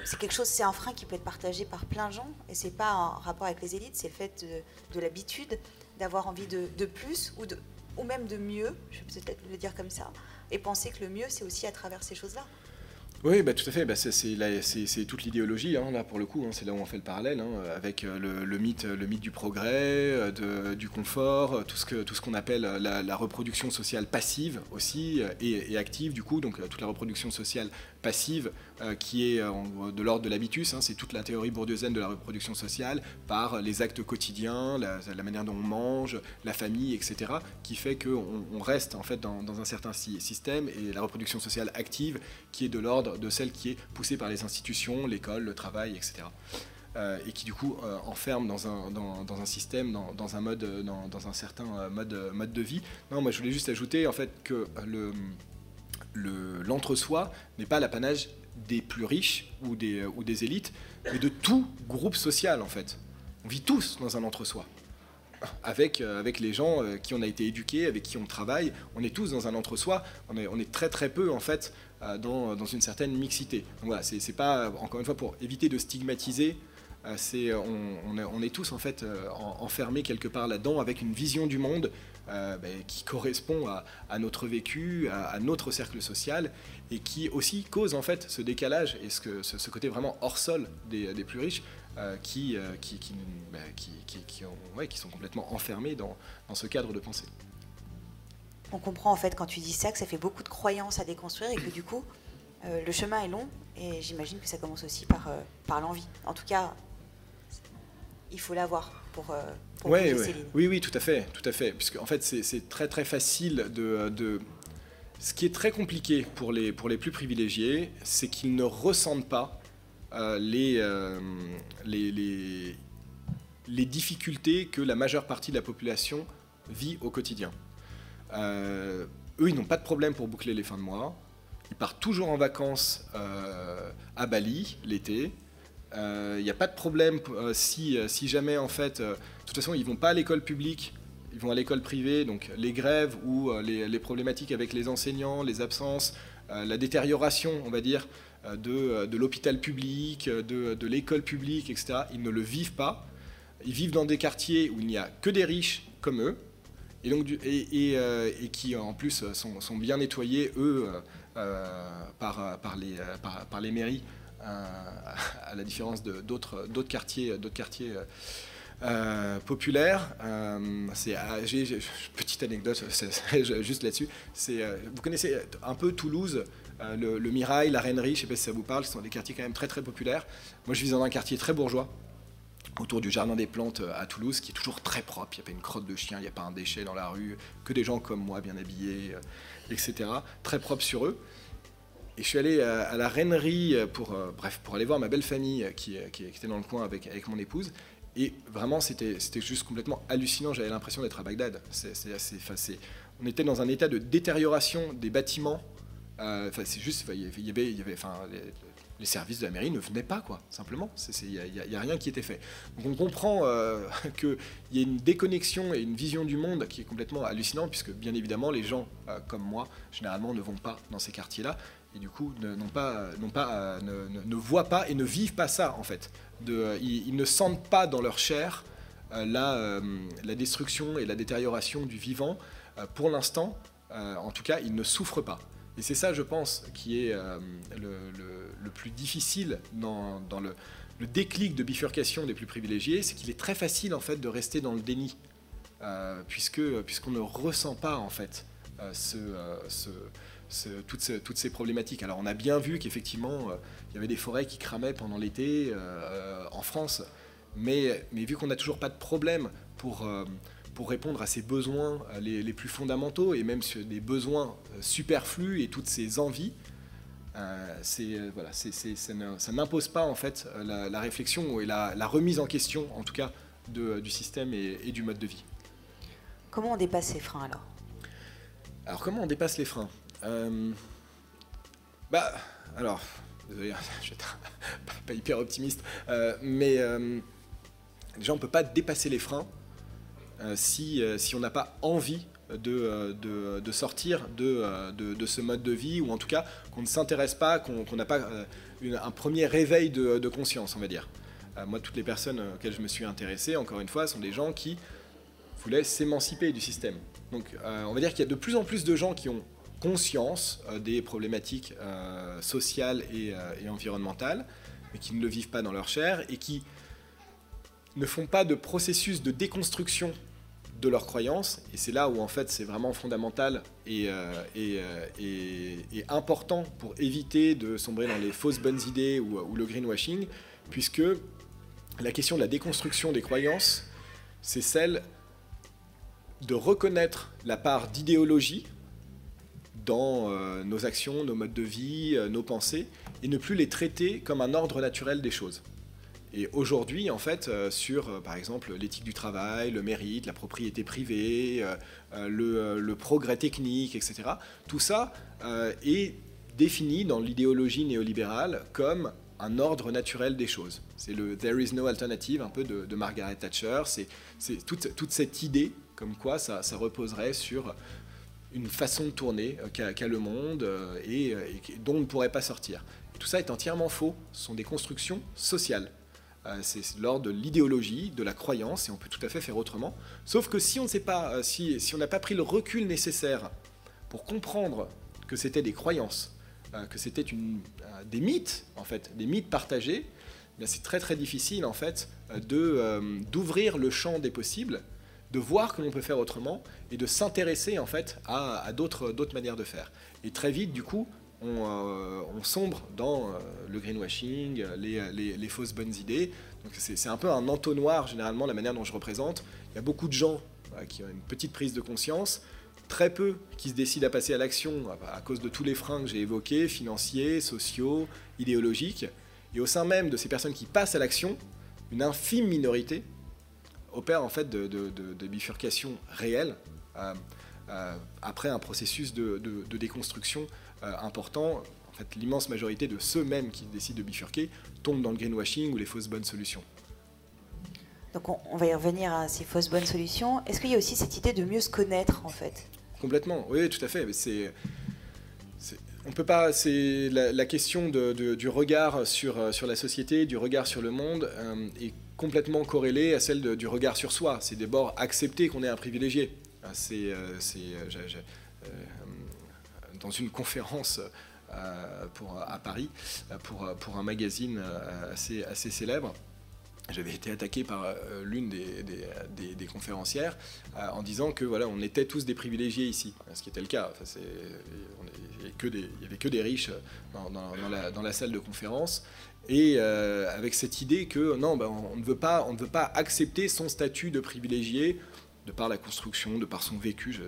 c'est quelque chose, c'est un frein qui peut être partagé par plein de gens, et c'est pas en rapport avec les élites, c'est le fait de, l'habitude d'avoir envie de, de, plus ou, de, ou même de mieux, je vais peut-être le dire comme ça, et penser que le mieux, c'est aussi à travers ces choses-là. Oui, bah, tout à fait. Bah, c'est toute l'idéologie, hein, là, pour le coup. Hein. c'est là où on fait le parallèle, hein, avec euh, le, mythe, le mythe du progrès, euh, du confort, euh, tout ce qu'on appelle la, reproduction sociale passive aussi, et, active, du coup. Donc, toute la reproduction sociale passive, qui est de l'ordre de l'habitus. c'est toute la théorie bourdieusienne de la reproduction sociale, par les actes quotidiens, la, manière dont on mange, la famille, etc., qui fait qu'on on reste, en fait, dans, dans un certain système, et la reproduction sociale active, qui est de l'ordre de celle qui est poussée par les institutions, l'école, le travail, etc. et qui du coup enferme dans un, dans, un système, dans, un mode, dans, un certain mode, mode de vie. Non, moi je voulais juste ajouter en fait que le l'entre-soi n'est pas l'apanage des plus riches ou des, ou des élites, mais de tout groupe social en fait. On vit tous dans un entre-soi. Avec, euh, les gens euh, qui on a été éduqués, avec qui on travaille, on est tous dans un entre-soi, on est, très très peu en fait euh, dans, une certaine mixité. Donc voilà, c'est pas, encore une fois, pour éviter de stigmatiser, on, on, est tous en fait enfermés quelque part là-dedans avec une vision du monde ben, qui correspond à, notre vécu, à, notre cercle social, et qui aussi cause en fait ce décalage et ce, côté vraiment hors sol des, plus riches, euh, qui, euh, qui, qui, qui, ont, qui, sont complètement enfermés dans, ce cadre de pensée. On comprend en fait quand tu dis ça que ça fait beaucoup de croyances à déconstruire et que du coup euh, le chemin est long et j'imagine que ça commence aussi par, par l'envie. En tout cas, il faut l'avoir pour, pour ouais, ouais. Oui, oui, tout à fait, tout à fait. Puisque en fait c'est très très facile de, de... Ce qui est très compliqué pour les, pour les plus privilégiés, c'est qu'ils ne ressentent pas euh, euh, les, les, les, difficultés que la majeure partie de la population vit au quotidien. Euh, eux, ils n'ont pas de problème pour boucler les fins de mois. Ils partent toujours en vacances à Bali l'été. Il n'y a pas de problème si, si, jamais, en fait, de toute façon, ils vont pas à l'école publique, ils vont à l'école privée, donc les grèves ou les, problématiques avec les enseignants, les absences, la détérioration, on va dire, euh, euh, de, l'hôpital public, euh, de, l'école publique, etc. Ils ne le vivent pas. Ils vivent dans des quartiers où il n'y a que des riches comme eux, et, donc, et, qui en plus sont, bien nettoyés, eux, par, les, par, les mairies, à la différence d'autres quartiers, quartiers populaires. c'est, ah, petite anecdote juste là-dessus. C'est, vous connaissez un peu Toulouse euh, le, Mirail, la Reinerie, je ne sais pas si ça vous parle, ce sont des quartiers quand même très très populaires. Moi je vis dans un quartier très bourgeois, autour du Jardin des Plantes euh, à Toulouse, qui est toujours très propre. Il n'y a pas une crotte de chien, il n'y a pas un déchet dans la rue, que des gens comme moi, bien habillés, euh, etc. Très propre sur eux. Et je suis allé à, la Reinerie pour, bref, pour aller voir ma belle famille qui, était dans le coin avec, avec mon épouse. Et vraiment, c'était juste complètement hallucinant. J'avais l'impression d'être à Bagdad. On était dans un état de détérioration des bâtiments euh, enfin, c'est juste, y avait, enfin, les, services de la mairie ne venaient pas, quoi, simplement. Il n'y a, rien qui était fait. Donc on comprend euh, *laughs* qu'il y a une déconnexion et une vision du monde qui est complètement hallucinante, puisque bien évidemment, les gens euh, comme moi, généralement, ne vont pas dans ces quartiers-là, et du coup, ne, pas, non pas, ne, voient pas et ne vivent pas ça, en fait. De, ils, ne sentent pas dans leur chair la, la, destruction et la détérioration du vivant. pour l'instant, en tout cas, ils ne souffrent pas. Et c'est ça, je pense, qui est euh, le, plus difficile dans, le, déclic de bifurcation des plus privilégiés, c'est qu'il est très facile en fait de rester dans le déni, euh, puisque puisqu'on ne ressent pas en fait euh, ce, toutes, toutes, ces problématiques. Alors on a bien vu qu'effectivement il y avait des forêts qui cramaient pendant l'été en France, mais, mais vu qu'on n'a toujours pas de problème pour pour répondre à ses besoins euh, les, plus fondamentaux et même sur des besoins euh, superflus et toutes ces envies, euh, c'est, voilà, c'est, ça n'impose pas en fait la, réflexion et la, remise en question, en tout cas, de, du système et, du mode de vie. Comment on dépasse les freins alors? Alors comment on dépasse les freins? Bah, alors, désolé, *laughs* je suis pas, hyper optimiste, mais déjà on ne peut pas dépasser les freins euh, si, euh, si on n'a pas envie de, euh, de, sortir de, de, ce mode de vie, ou en tout cas qu'on ne s'intéresse pas, qu'on n'a pas un premier réveil de, conscience, on va dire. moi, toutes les personnes auxquelles je me suis intéressé, encore une fois, sont des gens qui voulaient s'émanciper du système. Donc, on va dire qu'il y a de plus en plus de gens qui ont conscience des problématiques sociales et, et, environnementales, mais qui ne le vivent pas dans leur chair et qui ne font pas de processus de déconstruction de leurs croyances. Et c'est là où en fait c'est vraiment fondamental euh, euh, et, important pour éviter de sombrer dans les fausses bonnes idées ou, le greenwashing, puisque la question de la déconstruction des croyances, c'est celle de reconnaître la part d'idéologie dans euh, nos actions, nos modes de vie, nos pensées, et ne plus les traiter comme un ordre naturel des choses. Et aujourd'hui, en fait, sur, par exemple, l'éthique du travail, le mérite, la propriété privée, le, progrès technique, etc., tout ça est défini dans l'idéologie néolibérale comme un ordre naturel des choses. C'est le There is no alternative, un peu de, Margaret Thatcher. C'est toute, cette idée comme quoi ça, reposerait sur une façon de tourner euh, qu'a le monde euh, et, euh, dont on ne pourrait pas sortir. tout ça est entièrement faux. Ce sont des constructions sociales. c'est l'ordre de l'idéologie, de la croyance, et on peut tout à fait faire autrement. Sauf que si on pas, si, n'a pas pris le recul nécessaire pour comprendre que c'était des croyances, que c'était des mythes, en fait, des mythes partagés, eh c'est très très difficile en fait d'ouvrir le champ des possibles de voir que l'on peut faire autrement et de s'intéresser en fait à, d'autres, manières de faire. Et très vite, du coup, on, euh, sombre dans euh, le greenwashing, les, fausses bonnes idées. Donc c'est, un peu un entonnoir généralement la manière dont je représente. Il y a beaucoup de gens qui ont une petite prise de conscience, très peu qui se décident à passer à l'action à cause de tous les freins que j'ai évoqués, financiers, sociaux, idéologiques. Et au sein même de ces personnes qui passent à l'action, une infime minorité opère en fait de, bifurcation réelle euh, euh, après un processus de, déconstruction euh, important. En fait, l'immense majorité de ceux mêmes qui décident de bifurquer tombent dans le greenwashing ou les fausses bonnes solutions. Donc on, va y revenir à ces fausses bonnes solutions. Est-ce qu'il y a aussi cette idée de mieux se connaître en fait? Complètement, oui, tout à fait. C'est on peut pas. C'est la, question du regard sur, sur la société, du regard sur le monde est complètement corrélée à celle du regard sur soi. C'est d'abord accepter qu'on est un privilégié. Ah, c'est, euh, euh, euh, dans une conférence à Paris pour, un magazine assez, célèbre. J'avais été attaqué par l'une des, conférencières en disant que voilà, on était tous des privilégiés ici, ce qui était le cas. Il n'y avait que des riches dans, la, salle de conférence et euh, avec cette idée que non, ben, on, ne veut pas, on ne veut pas accepter son statut de privilégié de par la construction, de par son vécu, je,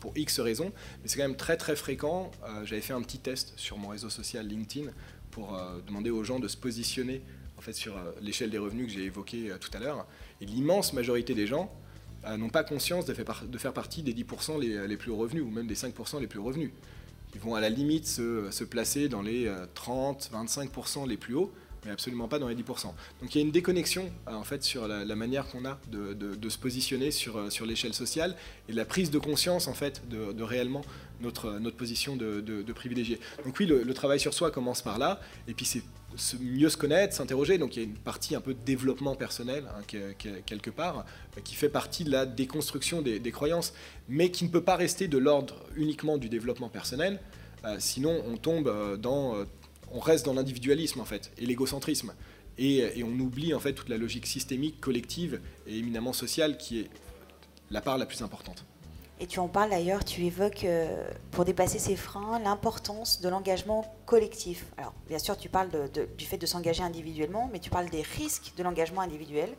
pour, X raisons, mais c'est quand même très très fréquent. Euh, j'avais fait un petit test sur mon réseau social LinkedIn pour euh, demander aux gens de se positionner en fait sur l'échelle des revenus que j'ai évoqué tout à l'heure. Et l'immense majorité des gens n'ont pas conscience de faire, partie des 10% les, les, plus revenus ou même des 5% les plus revenus. Ils vont à la limite se, placer dans les 30, euh, 25% les plus hauts, absolument pas dans les 10%. Donc il y a une déconnexion euh, en fait sur la, manière qu'on a de, se positionner sur, euh, sur l'échelle sociale et la prise de conscience en fait de, réellement notre, notre position de, privilégié. Donc oui, le, travail sur soi commence par là, et puis c'est mieux se connaître, s'interroger. Donc il y a une partie un peu de développement personnel hein, quelque part qui fait partie de la déconstruction des, croyances, mais qui ne peut pas rester de l'ordre uniquement du développement personnel. Euh, sinon, on tombe euh, dans, euh, on reste dans l'individualisme en fait et l'égocentrisme, et, et, on oublie en fait toute la logique systémique, collective et éminemment sociale qui est la part la plus importante. Et tu en parles d'ailleurs, tu évoques, pour dépasser ces freins, l'importance de l'engagement collectif. Alors, bien sûr, tu parles du fait de s'engager individuellement, mais tu parles des risques de l'engagement individuel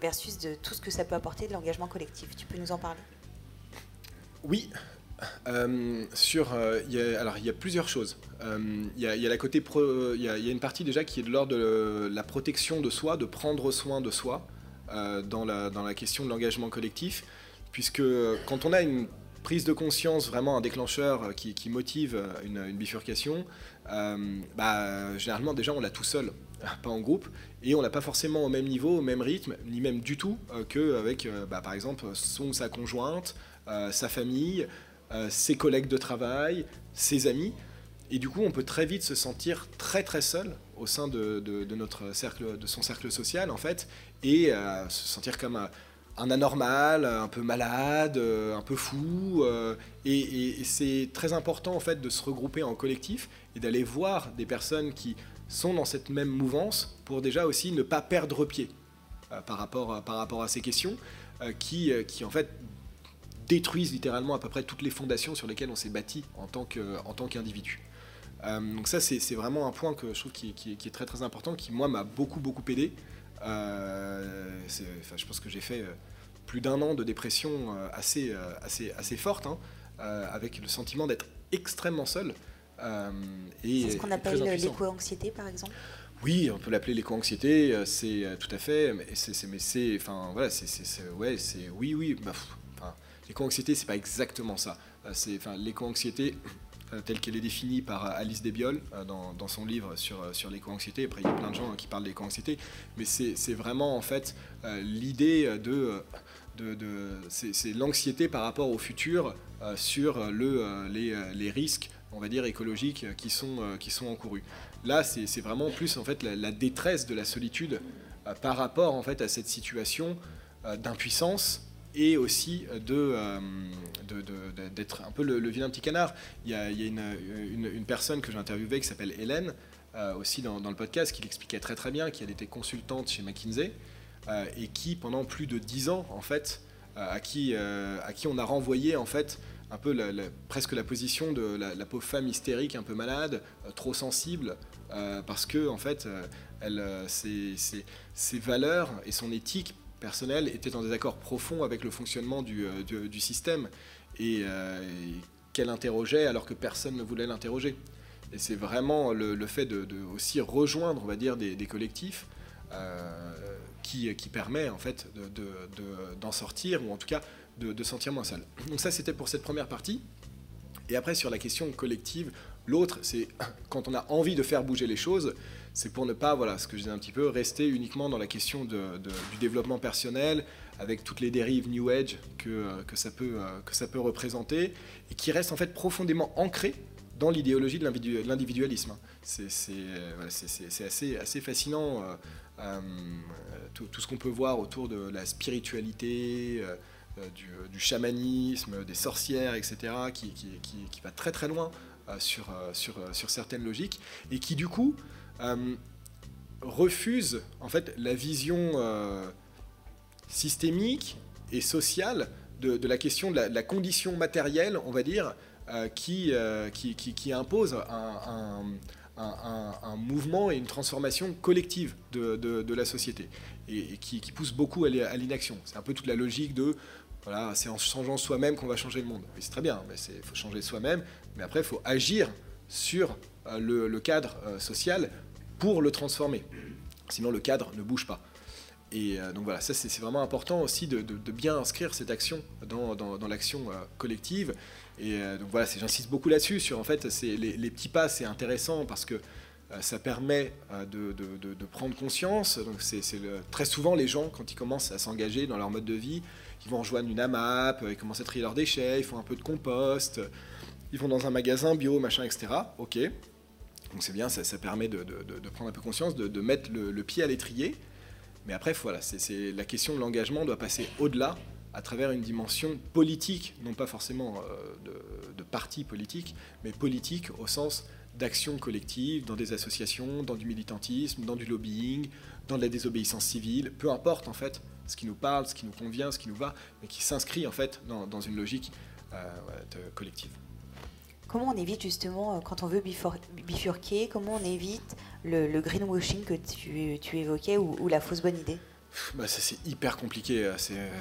versus de tout ce que ça peut apporter de l'engagement collectif. Tu peux nous en parler? Oui. Euh, sur, euh, alors il y a plusieurs choses. Euh, il y, a, la côté y, a une partie déjà qui est de l'ordre de la protection de soi, de prendre soin de soi dans, la, dans la question de l'engagement collectif, puisque quand on a une prise de conscience, vraiment un déclencheur qui, motive une, bifurcation, bah, généralement déjà on l'a tout seul, *laughs* pas en groupe, et on l'a pas forcément au même niveau, au même rythme, ni même du tout qu'avec, bah, par exemple, son sa conjointe, sa famille, ses collègues de travail, ses amis. Et du coup, on peut très vite se sentir très très seul au sein de, notre cercle, de son cercle social en fait, et se sentir comme un, anormal, un peu malade, un peu fou. et, c'est très important en fait de se regrouper en collectif et d'aller voir des personnes qui sont dans cette même mouvance pour déjà aussi ne pas perdre pied euh, par, rapport, par rapport à ces questions euh, qui, euh, qui en fait détruisent littéralement à peu près toutes les fondations sur lesquelles on s'est bâti en tant qu'individu. donc ça c'est vraiment un point que je trouve qui, qui, est très très important, qui moi m'a beaucoup beaucoup aidé. je pense que j'ai fait plus d'un an de dépression assez, assez, assez forte, hein, avec le sentiment d'être extrêmement seul. Euh, c'est ce qu'on appelle l'éco-anxiété, par exemple Oui, on peut l'appeler l'éco-anxiété, euh, c'est euh, tout à fait, mais c'est, enfin voilà, c'est, ouais, c'est, oui, oui, bah, l'éco-anxiété, c'est pas exactement ça. Euh, enfin, l'éco-anxiété, telle qu'elle est définie par Alice Desbiol dans, son livre sur, sur l'éco-anxiété. Après, il y a plein de gens qui parlent d'éco-anxiété, mais c'est, vraiment en fait l'idée de, de, c'est, l'anxiété par rapport au futur sur le, les, les risques on va dire, écologiques qui sont, qui sont encourus. Là, c'est vraiment plus en fait la, détresse de la solitude euh, par rapport en fait à cette situation euh, d'impuissance et aussi euh, d'être un peu le, vilain petit canard. Il y a, une, personne que j'ai interviewée qui s'appelle Hélène, aussi dans, le podcast, qui l'expliquait très très bien, qui elle était consultante chez McKinsey et qui pendant plus de dix ans en fait, à qui, à qui on a renvoyé en fait un peu presque la position de la, pauvre femme hystérique, un peu malade, euh, trop sensible, euh, parce que en fait, euh, elle, ses, valeurs et son éthique personnelle étaient en désaccord profond avec le fonctionnement du, du, système et, qu'elle interrogeait alors que personne ne voulait l'interroger. Et c'est vraiment le, fait de, aussi rejoindre, on va dire, des, collectifs qui, qui, permet en fait d'en sortir ou en tout cas de, sentir moins seul. Donc ça, c'était pour cette première partie. Et après, sur la question collective, l'autre, c'est quand on a envie de faire bouger les choses, c'est pour ne pas, voilà, ce que je disais un petit peu, rester uniquement dans la question du développement personnel, avec toutes les dérives New Age que, que, ça peut, que ça peut représenter, et qui reste en fait profondément ancré dans l'idéologie de l'individualisme. C'est assez, assez fascinant, euh, euh, tout, ce qu'on peut voir autour de la spiritualité. Euh, euh, euh, du, chamanisme, des sorcières, etc., qui, va très très loin euh, sur, sur, sur, certaines logiques, et qui du coup refuse en fait la vision systémique et sociale de, la question de la, condition matérielle, on va dire, qui, qui, qui, impose un, mouvement et une transformation collective de, la société et, qui, pousse beaucoup à l'inaction. C'est un peu toute la logique de voilà, c'est en changeant soi-même qu'on va changer le monde. c'est très bien, il faut changer soi-même, mais après, il faut agir sur euh, le, cadre euh, social pour le transformer. Sinon, le cadre ne bouge pas. Et euh, donc voilà, ça c'est vraiment important aussi de, bien inscrire cette action dans, l'action collective. Et donc voilà, j'insiste beaucoup là-dessus, sur en fait, les, les, petits pas, c'est intéressant parce que ça permet de, prendre conscience. Donc c'est très souvent les gens, quand ils commencent à s'engager dans leur mode de vie, ils vont rejoindre une AMAP, ils commencent à trier leurs déchets, ils font un peu de compost, ils vont dans un magasin bio, machin, etc. Ok. Donc c'est bien, ça, permet de, prendre un peu conscience, de, mettre le, pied à l'étrier. Mais après, voilà, c'est la question de l'engagement doit passer au-delà, à travers une dimension politique, non pas forcément euh, de, parti politique, mais politique au sens d'action collective, dans des associations, dans du militantisme, dans du lobbying, dans de la désobéissance civile, peu importe en fait ce qui nous parle, ce qui nous convient, ce qui nous va, mais qui s'inscrit en fait dans, une logique euh, collective. Comment on évite justement, euh, quand on veut bifurquer, comment on évite le, greenwashing que tu, évoquais ou, la fausse bonne idée? Bah c'est hyper compliqué. Euh,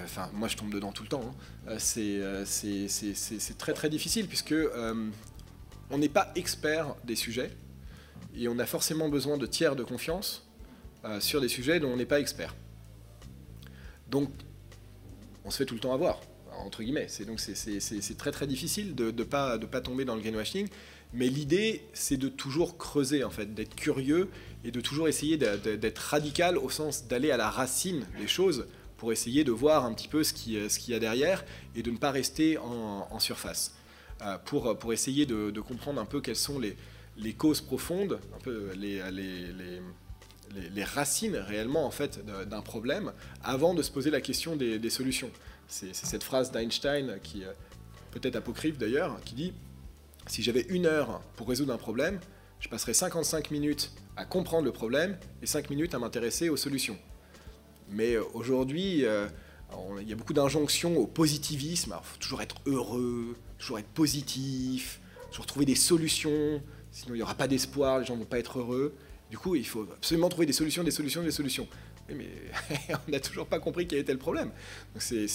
enfin, moi, je tombe dedans tout le temps. Hein. C'est très très difficile puisque on n'est pas expert des sujets et on a forcément besoin de tiers de confiance sur des sujets dont on n'est pas expert. Donc, on se fait tout le temps avoir, C'est, donc c'est, très très difficile de ne pas, de pas tomber dans le greenwashing. Mais l'idée, c'est de toujours creuser, en fait, d'être curieux et de toujours essayer d'être radical au sens d'aller à la racine des choses pour essayer de voir un petit peu ce qu'il y a derrière et de ne pas rester en, surface. Euh, pour, pour essayer de, comprendre un peu quelles sont les, les causes profondes, un peu les, les, les les, racines réellement en fait d'un problème avant de se poser la question des, solutions. C'est cette phrase d'Einstein qui peut-être apocryphe d'ailleurs, qui dit si j'avais une heure pour résoudre un problème, je passerais 55 minutes à comprendre le problème et 5 minutes à m'intéresser aux solutions. Mais euh, aujourd'hui, euh, il y a beaucoup d'injonctions au positivisme. Il faut toujours être heureux, toujours être positif, toujours trouver des solutions. Sinon, il n'y aura pas d'espoir, les gens ne vont pas être heureux. Du coup, il faut absolument trouver des solutions, des solutions, des solutions. Mais *laughs* on n'a toujours pas compris quel était le problème. C'est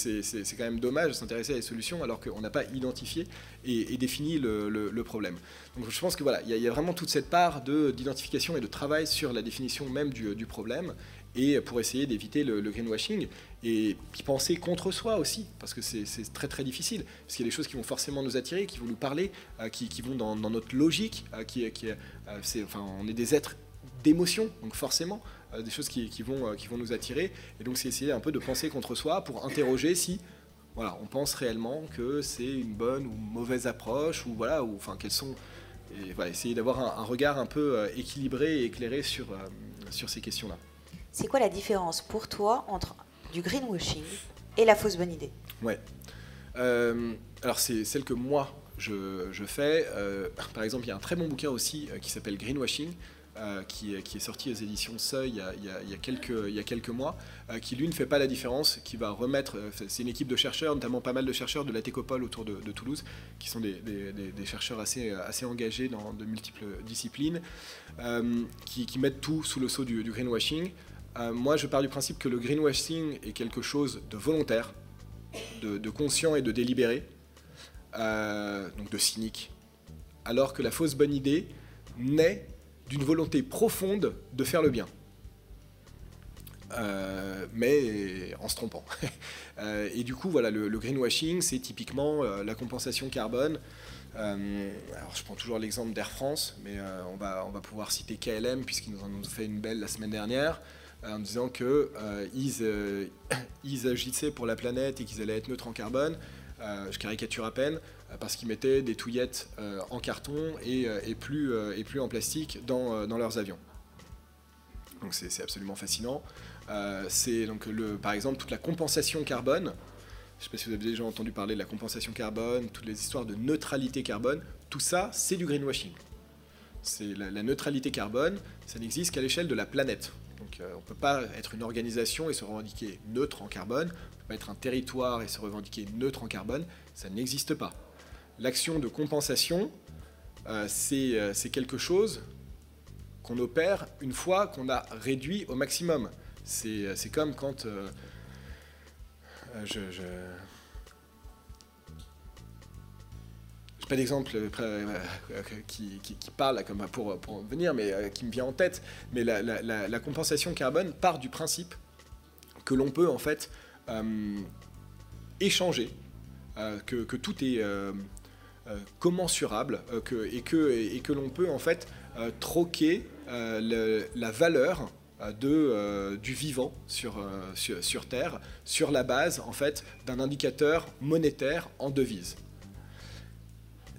quand même dommage de s'intéresser à des solutions alors qu'on n'a pas identifié et, défini le, problème. Donc je pense que voilà, il y, a vraiment toute cette part d'identification et de travail sur la définition même du, problème et pour essayer d'éviter le, greenwashing et penser contre soi aussi, parce que c'est très très difficile, parce qu'il y a des choses qui vont forcément nous attirer, qui vont nous parler, euh, qui, vont dans, notre logique, euh, qui, qui euh, enfin, on est des êtres d'émotion, donc forcément, des choses qui, vont, qui vont nous attirer, et donc c'est essayer un peu de penser contre soi pour interroger si voilà, on pense réellement que c'est une bonne ou mauvaise approche, ou voilà, ou enfin quelles sont, et voilà, essayer d'avoir un, regard un peu équilibré et éclairé sur, sur ces questions-là. C'est quoi la différence pour toi entre du greenwashing et la fausse bonne idée? Ouais. Euh, alors c'est celle que moi je, fais. Euh, par exemple, il y a un très bon bouquin aussi euh, qui s'appelle Greenwashing. Qui, qui, est sorti aux éditions Seuil il y a, quelques, mois, qui lui ne fait pas la différence, qui va remettre, c'est une équipe de chercheurs, notamment pas mal de chercheurs de la Técopole autour de, Toulouse, qui sont des, chercheurs assez, engagés dans de multiples disciplines, qui, mettent tout sous le sceau du, greenwashing. Euh, moi, je pars du principe que le greenwashing est quelque chose de volontaire, de, conscient et de délibéré, euh, donc de cynique, alors que la fausse bonne idée naît d'une volonté profonde de faire le bien. Euh, mais en se trompant. *laughs* et du coup, voilà, le, greenwashing, c'est typiquement la compensation carbone. alors, je prends toujours l'exemple d'Air France, mais on, va, pouvoir citer KLM, puisqu'ils nous en ont fait une belle la semaine dernière en disant qu'ils euh, euh, *coughs* ils, agissaient pour la planète et qu'ils allaient être neutres en carbone. Euh, je caricature à peine, parce qu'ils mettaient des touillettes en carton et, plus, et plus en plastique dans, leurs avions. Donc c'est absolument fascinant. donc le, par exemple toute la compensation carbone. Je ne sais pas si vous avez déjà entendu parler de la compensation carbone, toutes les histoires de neutralité carbone. Tout ça, c'est du greenwashing. La, neutralité carbone, ça n'existe qu'à l'échelle de la planète. Donc euh, on ne peut pas être une organisation et se revendiquer neutre en carbone, on ne peut pas être un territoire et se revendiquer neutre en carbone, ça n'existe pas. L'action de compensation, euh, euh, c'est quelque chose qu'on opère une fois qu'on a réduit au maximum. C'est comme quand je, pas d'exemple euh, euh, qui, parle comme pour, pour venir, mais euh, qui me vient en tête. Mais la, compensation carbone part du principe que l'on peut en fait échanger, que, tout est commensurable, que, et que, l'on peut en fait troquer la valeur du vivant sur, Terre sur la base en fait d'un indicateur monétaire en devise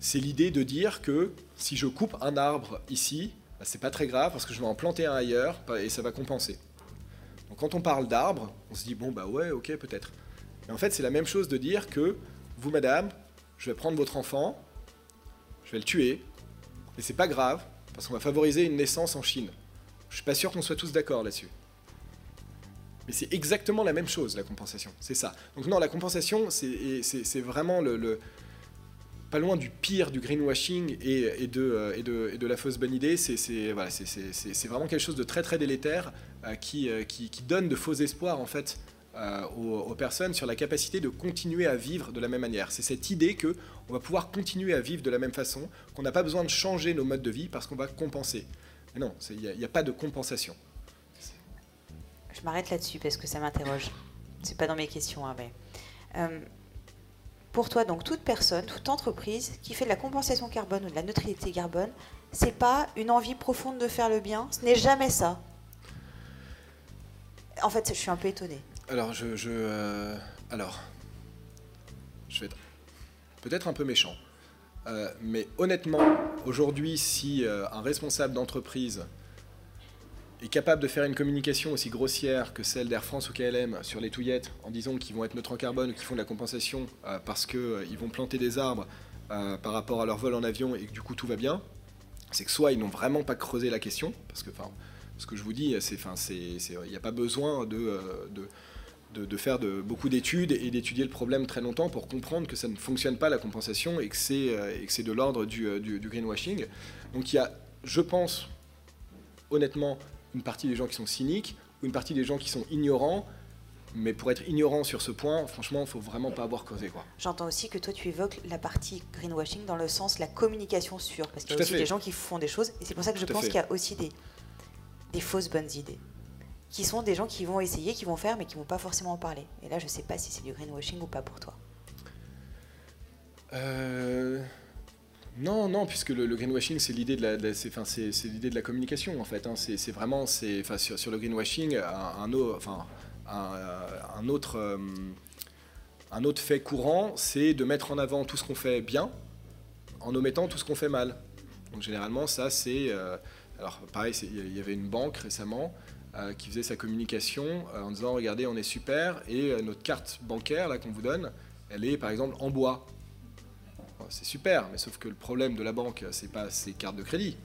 c'est l'idée de dire que si je coupe un arbre ici, bah, c'est pas très grave parce que je vais en planter un ailleurs et ça va compenser. Donc quand on parle d'arbre, on se dit bon bah ouais, ok peut-être. Mais en fait, c'est la même chose de dire que vous, madame, je vais prendre votre enfant, je vais le tuer, et c'est pas grave parce qu'on va favoriser une naissance en Chine. Je suis pas sûr qu'on soit tous d'accord là-dessus. Mais c'est exactement la même chose, la compensation. C'est ça. Donc non, la compensation, c'est vraiment le, pas loin du pire du greenwashing et, de, euh, de, la fausse bonne idée. C'est vraiment quelque chose de très très délétère euh, euh, qui, donne de faux espoirs en fait aux, personnes sur la capacité de continuer à vivre de la même manière. C'est cette idée que on va pouvoir continuer à vivre de la même façon, qu'on n'a pas besoin de changer nos modes de vie parce qu'on va compenser. Mais non, il n'y a, pas de compensation. Je m'arrête là-dessus parce que ça m'interroge. C'est pas dans mes questions, hein, mais pour toi, donc toute personne, toute entreprise qui fait de la compensation carbone ou de la neutralité carbone, c'est pas une envie profonde de faire le bien, ce n'est jamais ça. En fait, je suis un peu étonnée. Alors, je, euh, alors, je vais être peut-être un peu méchant, euh, mais honnêtement, aujourd'hui, si euh, un responsable d'entreprise est capable de faire une communication aussi grossière que celle d'Air France ou KLM sur les touillettes en disant qu'ils vont être neutres en carbone ou qu'ils font de la compensation parce qu'ils vont planter des arbres par rapport à leur vol en avion et que du coup tout va bien, c'est que soit ils n'ont vraiment pas creusé la question, parce que ce que je vous dis, c'est il n'y a pas besoin de, de, faire de, beaucoup d'études et d'étudier le problème très longtemps pour comprendre que ça ne fonctionne pas la compensation et que c'est de l'ordre du, du, du greenwashing. Donc il y a, je pense, honnêtement, une partie des gens qui sont cyniques, ou une partie des gens qui sont ignorants. Mais pour être ignorant sur ce point, franchement, il faut vraiment pas avoir causé. quoi. J'entends aussi que toi, tu évoques la partie greenwashing dans le sens la communication sûre, parce qu'il y a aussi fait. des gens qui font des choses, et c'est pour ça que je Tout pense qu'il y a aussi des, des fausses bonnes idées, qui sont des gens qui vont essayer, qui vont faire, mais qui vont pas forcément en parler. Et là, je sais pas si c'est du greenwashing ou pas pour toi. Euh, Non, non, puisque le, greenwashing, c'est l'idée de la, c'est, c'est, l'idée de la communication en fait. hein. C'est, c'est vraiment, c'est, enfin, sur, le greenwashing, un, enfin, un, un autre, euh, un autre fait courant, c'est de mettre en avant tout ce qu'on fait bien, en omettant tout ce qu'on fait mal. Donc généralement, ça, c'est, euh, alors pareil, il y avait une banque récemment. Euh, qui faisait sa communication euh, en disant regardez on est super et euh, notre carte bancaire là qu'on vous donne elle est par exemple en bois C'est super, mais sauf que le problème de la banque, c'est pas ses cartes de crédit,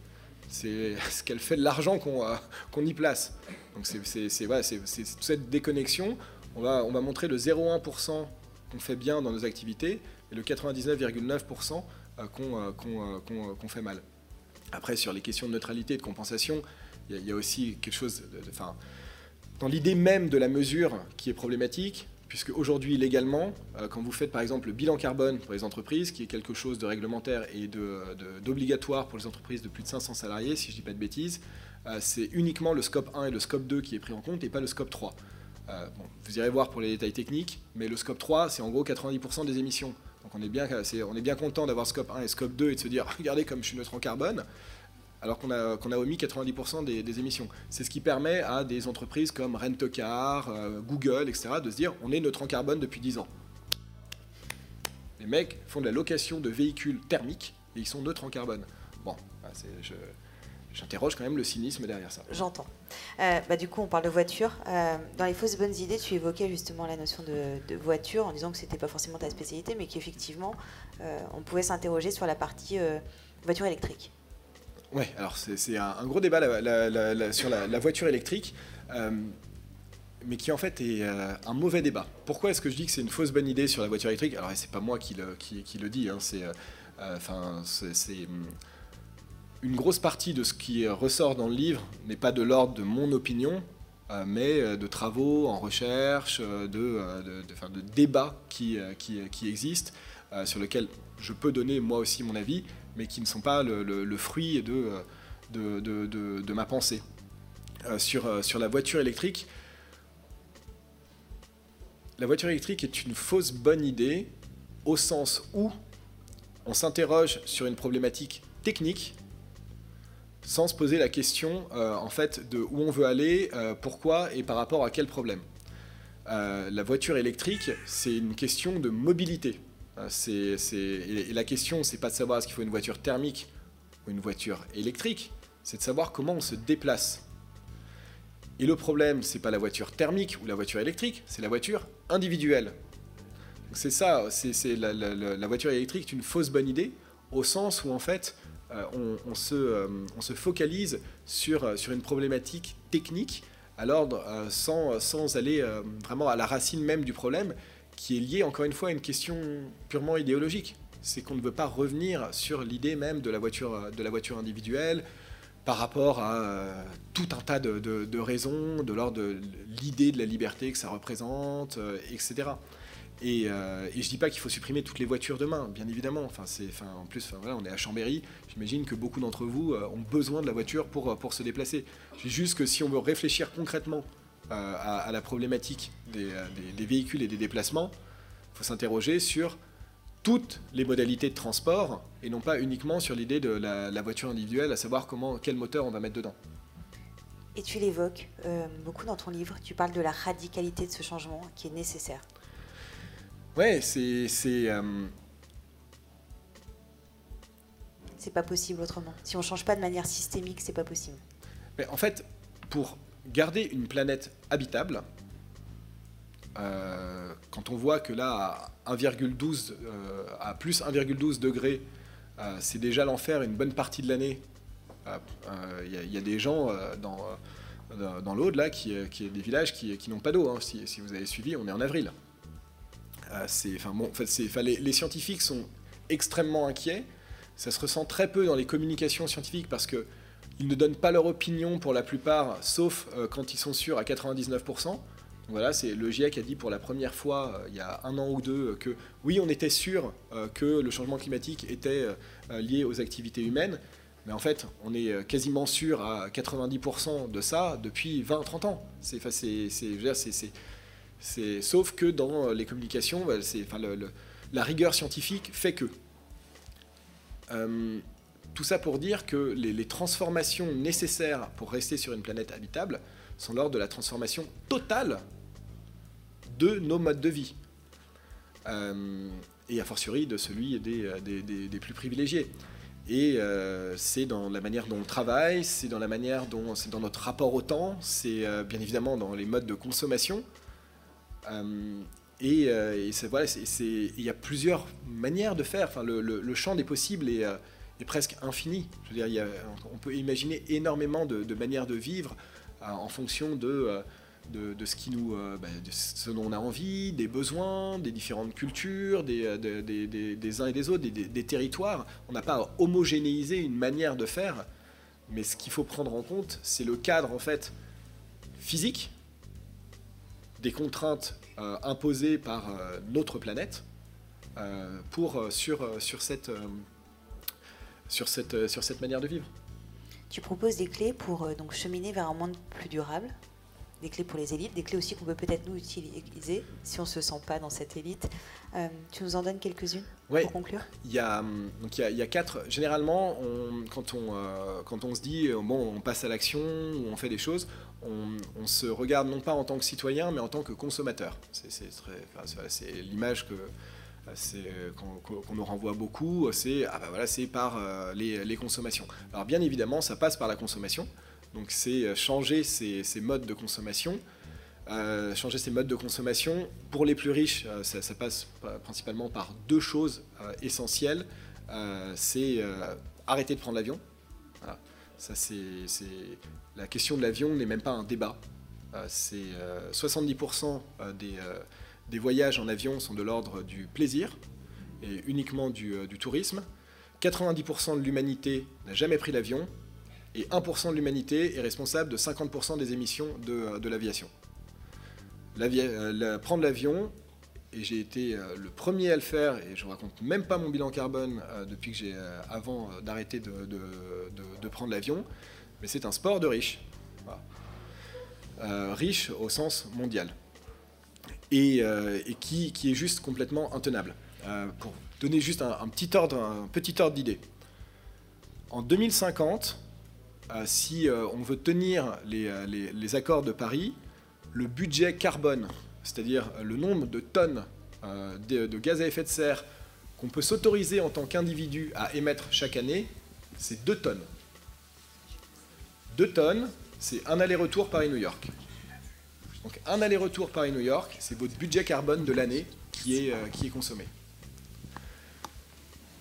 c'est *laughs* ce qu'elle fait de l'argent qu'on qu'on y place. Donc c'est voilà, toute cette déconnexion. On va, on va montrer le 0,1% qu'on fait bien dans nos activités et le 99,9% euh, qu'on euh, qu'on fait mal. Après, sur les questions de neutralité et de compensation, il y, a- aussi quelque chose, enfin, dans l'idée même de la mesure qui est problématique, puisque aujourd'hui, légalement, euh, quand vous faites par exemple le bilan carbone pour les entreprises, qui est quelque chose de réglementaire et d'obligatoire pour les entreprises de plus de 500 salariés, si je ne dis pas de bêtises, euh, c'est uniquement le scope 1 et le scope 2 qui est pris en compte et pas le scope 3. Euh, vous irez voir pour les détails techniques, mais le scope 3, c'est en gros 90% des émissions. Donc on est bien, on est bien content d'avoir scope 1 et scope 2 et de se dire, *laughs* regardez comme je suis neutre en carbone, alors qu'on a, omis 90% des, émissions. C'est ce qui permet à des entreprises comme Rent-A-Car, euh, Google, etc., de se dire on est neutre en carbone depuis 10 ans. Les mecs font de la location de véhicules thermiques et ils sont neutres en carbone. Bon, bah, j'interroge quand même le cynisme derrière ça. J'entends. Euh, bah, du coup, on parle de voiture. Euh, dans les fausses bonnes idées, tu évoquais justement la notion de, voiture en disant que c'était pas forcément ta spécialité, mais qu'effectivement, on pouvait s'interroger sur la partie voiture électrique. Ouais, alors c'est un, gros débat sur la, voiture électrique, euh, mais qui en fait est euh, un mauvais débat. Pourquoi est-ce que je dis que c'est une fausse bonne idée sur la voiture électrique? Alors c'est pas moi qui le, qui, dis, hein, c'est euh, hum, une grosse partie de ce qui ressort dans le livre n'est pas de l'ordre de mon opinion, mais de travaux en recherche, de, débats qui, existent, sur lesquels je peux donner moi aussi mon avis, mais qui ne sont pas le, fruit de, ma pensée. Euh, sur, euh, sur la voiture électrique, la voiture électrique est une fausse bonne idée au sens où on s'interroge sur une problématique technique sans se poser la question euh, en fait de où on veut aller, pourquoi et par rapport à quel problème. La voiture électrique, c'est une question de mobilité. Euh, et, la question, c'est pas de savoir est-ce qu'il faut une voiture thermique ou une voiture électrique, c'est de savoir comment on se déplace. Et le problème, c'est pas la voiture thermique ou la voiture électrique, c'est la voiture individuelle. C'est ça, c'est, la, voiture électrique est une fausse bonne idée, au sens où en fait, euh, on, on se, euh, on se focalise sur, une problématique technique, alors sans, aller vraiment à la racine même du problème, qui est liée encore une fois à une question purement idéologique. C'est qu'on ne veut pas revenir sur l'idée même de la voiture, de la voiture individuelle par rapport à euh, tout un tas de, de- raisons, de l'ordre de l'idée de la liberté que ça représente, euh, etc. Et, euh, et je dis pas qu'il faut supprimer toutes les voitures demain, bien évidemment. Enfin, c'est, en plus, voilà, on est à Chambéry. J'imagine que beaucoup d'entre vous euh, ont besoin de la voiture pour, pour se déplacer. Dis juste que si on veut réfléchir concrètement euh, à, à la problématique des, euh, des- des véhicules et des déplacements, il faut s'interroger sur toutes les modalités de transport et non pas uniquement sur l'idée de la, la voiture individuelle, à savoir comment, quel moteur on va mettre dedans. Et tu l'évoques euh, beaucoup dans ton livre. Tu parles de la radicalité de ce changement qui est nécessaire. Ouais, c'est, c'est, euh, C'est pas possible autrement. Si on change pas de manière systémique, c'est pas possible. Mais en fait, pour garder une planète habitable, euh, quand on voit que là, à 1,12, euh, à plus 1,12 degrés, euh, c'est déjà l'enfer une bonne partie de l'année. Il y, a- des gens dans, dans- l'Aude, là, qui, qui des villages qui, n'ont pas d'eau. hein. Si, vous avez suivi, on est en avril. Enfin, bon, les, les scientifiques sont extrêmement inquiets. Ça se ressent très peu dans les communications scientifiques parce que Ils ne donnent pas leur opinion pour la plupart, sauf quand ils sont sûrs à 99%. Voilà, c'est le GIEC a dit pour la première fois il y a un an ou deux que oui, on était sûr que le changement climatique était lié aux activités humaines, mais en fait, on est quasiment sûr à 90% de ça depuis 20-30 ans. C'est, c'est, sauf que dans les communications, enfin, la rigueur scientifique fait que. Euh, tout ça pour dire que les, transformations nécessaires pour rester sur une planète habitable sont lors de la transformation totale de nos modes de vie. Euh, et a fortiori de celui des, des, plus privilégiés. Et euh, c'est dans la manière dont on travaille, c'est dans la manière dont c'est dans notre rapport au temps, c'est bien évidemment dans les modes de consommation. Et, euh, voilà, il y a plusieurs manières de faire. Enfin, le, champ des possibles est, euh, presque infini. Je veux dire, on peut imaginer énormément de, manières de vivre euh, en fonction de, de, ce, qui nous, bah, ce dont on a envie, des besoins, des différentes cultures, des, des uns et des autres, des, territoires. On n'a pas à homogénéiser une manière de faire, mais ce qu'il faut prendre en compte, c'est le cadre en fait physique des contraintes euh, imposées par euh, notre planète euh, pour, sur, sur, cette, sur, cette, sur cette manière de vivre. Tu proposes des clés pour donc, cheminer vers un monde plus durable des clés pour les élites, des clés aussi qu'on peut peut-être nous utiliser si on ne se sent pas dans cette élite. tu nous en donnes quelques-unes pour conclure? Il y, a, donc il, y a, quatre. Généralement, quand, on, quand on se dit bon, on passe à l'action ou on fait des choses, on, se regarde non pas en tant que citoyen, mais en tant que consommateur. C'est l'image que qu'on nous renvoie beaucoup, c'est ah bah voilà, par euh, les, consommations. Alors bien évidemment, ça passe par la consommation. Donc c'est euh, changer ces, modes de consommation. Euh, changer ces modes de consommation. Pour les plus riches, ça, passe principalement par deux choses essentielles. c'est arrêter de prendre l'avion. Ça, c'est la question de l'avion n'est même pas un débat. Euh, c'est 70% euh, euh, des, des, voyages en avion sont de l'ordre du plaisir et uniquement du, tourisme. 90% de l'humanité n'a jamais pris l'avion et 1% de l'humanité est responsable de 50% des émissions de, de l'aviation. prendre l'avion, et j'ai été le premier à le faire, et je ne raconte même pas mon bilan carbone depuis que j'ai, avant d'arrêter de, prendre l'avion, mais c'est un sport de riche. Euh, riche au sens mondial. Et, euh, qui, est juste complètement intenable. Euh, pour donner juste un, petit ordre, un petit ordre d'idée. En 2050, si on veut tenir les, accords de Paris, le budget carbone, c'est-à-dire le nombre de tonnes de, de, gaz à effet de serre qu'on peut s'autoriser en tant qu'individu à émettre chaque année, c'est 2 tonnes. 2 tonnes, c'est un aller-retour Paris-New York. Donc un aller-retour Paris-New York, c'est votre budget carbone de l'année qui est, euh, qui est consommé.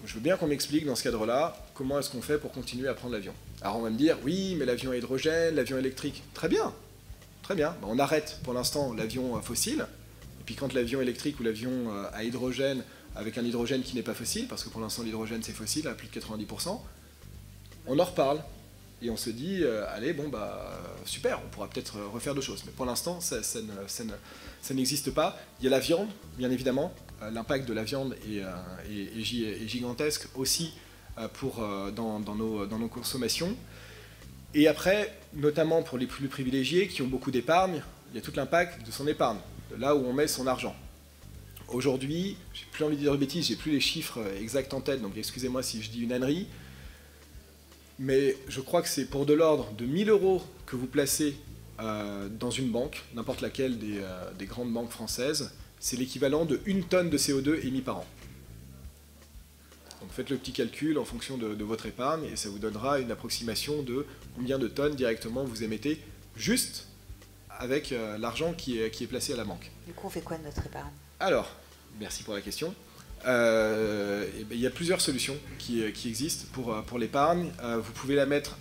Je veux bien qu'on m'explique dans ce cadre-là comment est-ce qu'on fait pour continuer à prendre l'avion. Alors on va me dire, oui, mais l'avion à hydrogène, l'avion électrique, très bien, très bien. on arrête pour l'instant l'avion fossile, et puis quand l'avion électrique ou l'avion euh, à hydrogène, avec un hydrogène qui n'est pas fossile, parce que pour l'instant l'hydrogène c'est fossile à plus de 90%, on en reparle. Et on se dit, euh, allez, bon, bah, super, on pourra peut-être refaire d'autres choses. Mais pour l'instant, ça, n'existe pas. Il y a la viande, bien évidemment. Euh, l'impact de la viande est, euh, gigantesque aussi pour, dans, nos, dans nos consommations. Et après, notamment pour les plus privilégiés qui ont beaucoup d'épargne, il y a tout l'impact de son épargne, de là où on met son argent. Aujourd'hui, j'ai plus envie de dire de bêtises, j'ai plus les chiffres exacts en tête, donc excusez-moi si je dis une ânerie, mais je crois que c'est pour de l'ordre de 1000 euros que vous placez euh, dans une banque, n'importe laquelle euh, des, grandes banques françaises, c'est l'équivalent de une tonne de CO2 émis par an. Donc faites le petit calcul en fonction de, votre épargne et ça vous donnera une approximation de combien de tonnes directement vous émettez juste avec euh, l'argent qui est, qui est placé à la banque. Du coup, on fait quoi de notre épargne? Alors, merci pour la question. Euh, ben, il y a plusieurs solutions qui, euh, existent pour, euh, pour l'épargne. vous pouvez la mettre,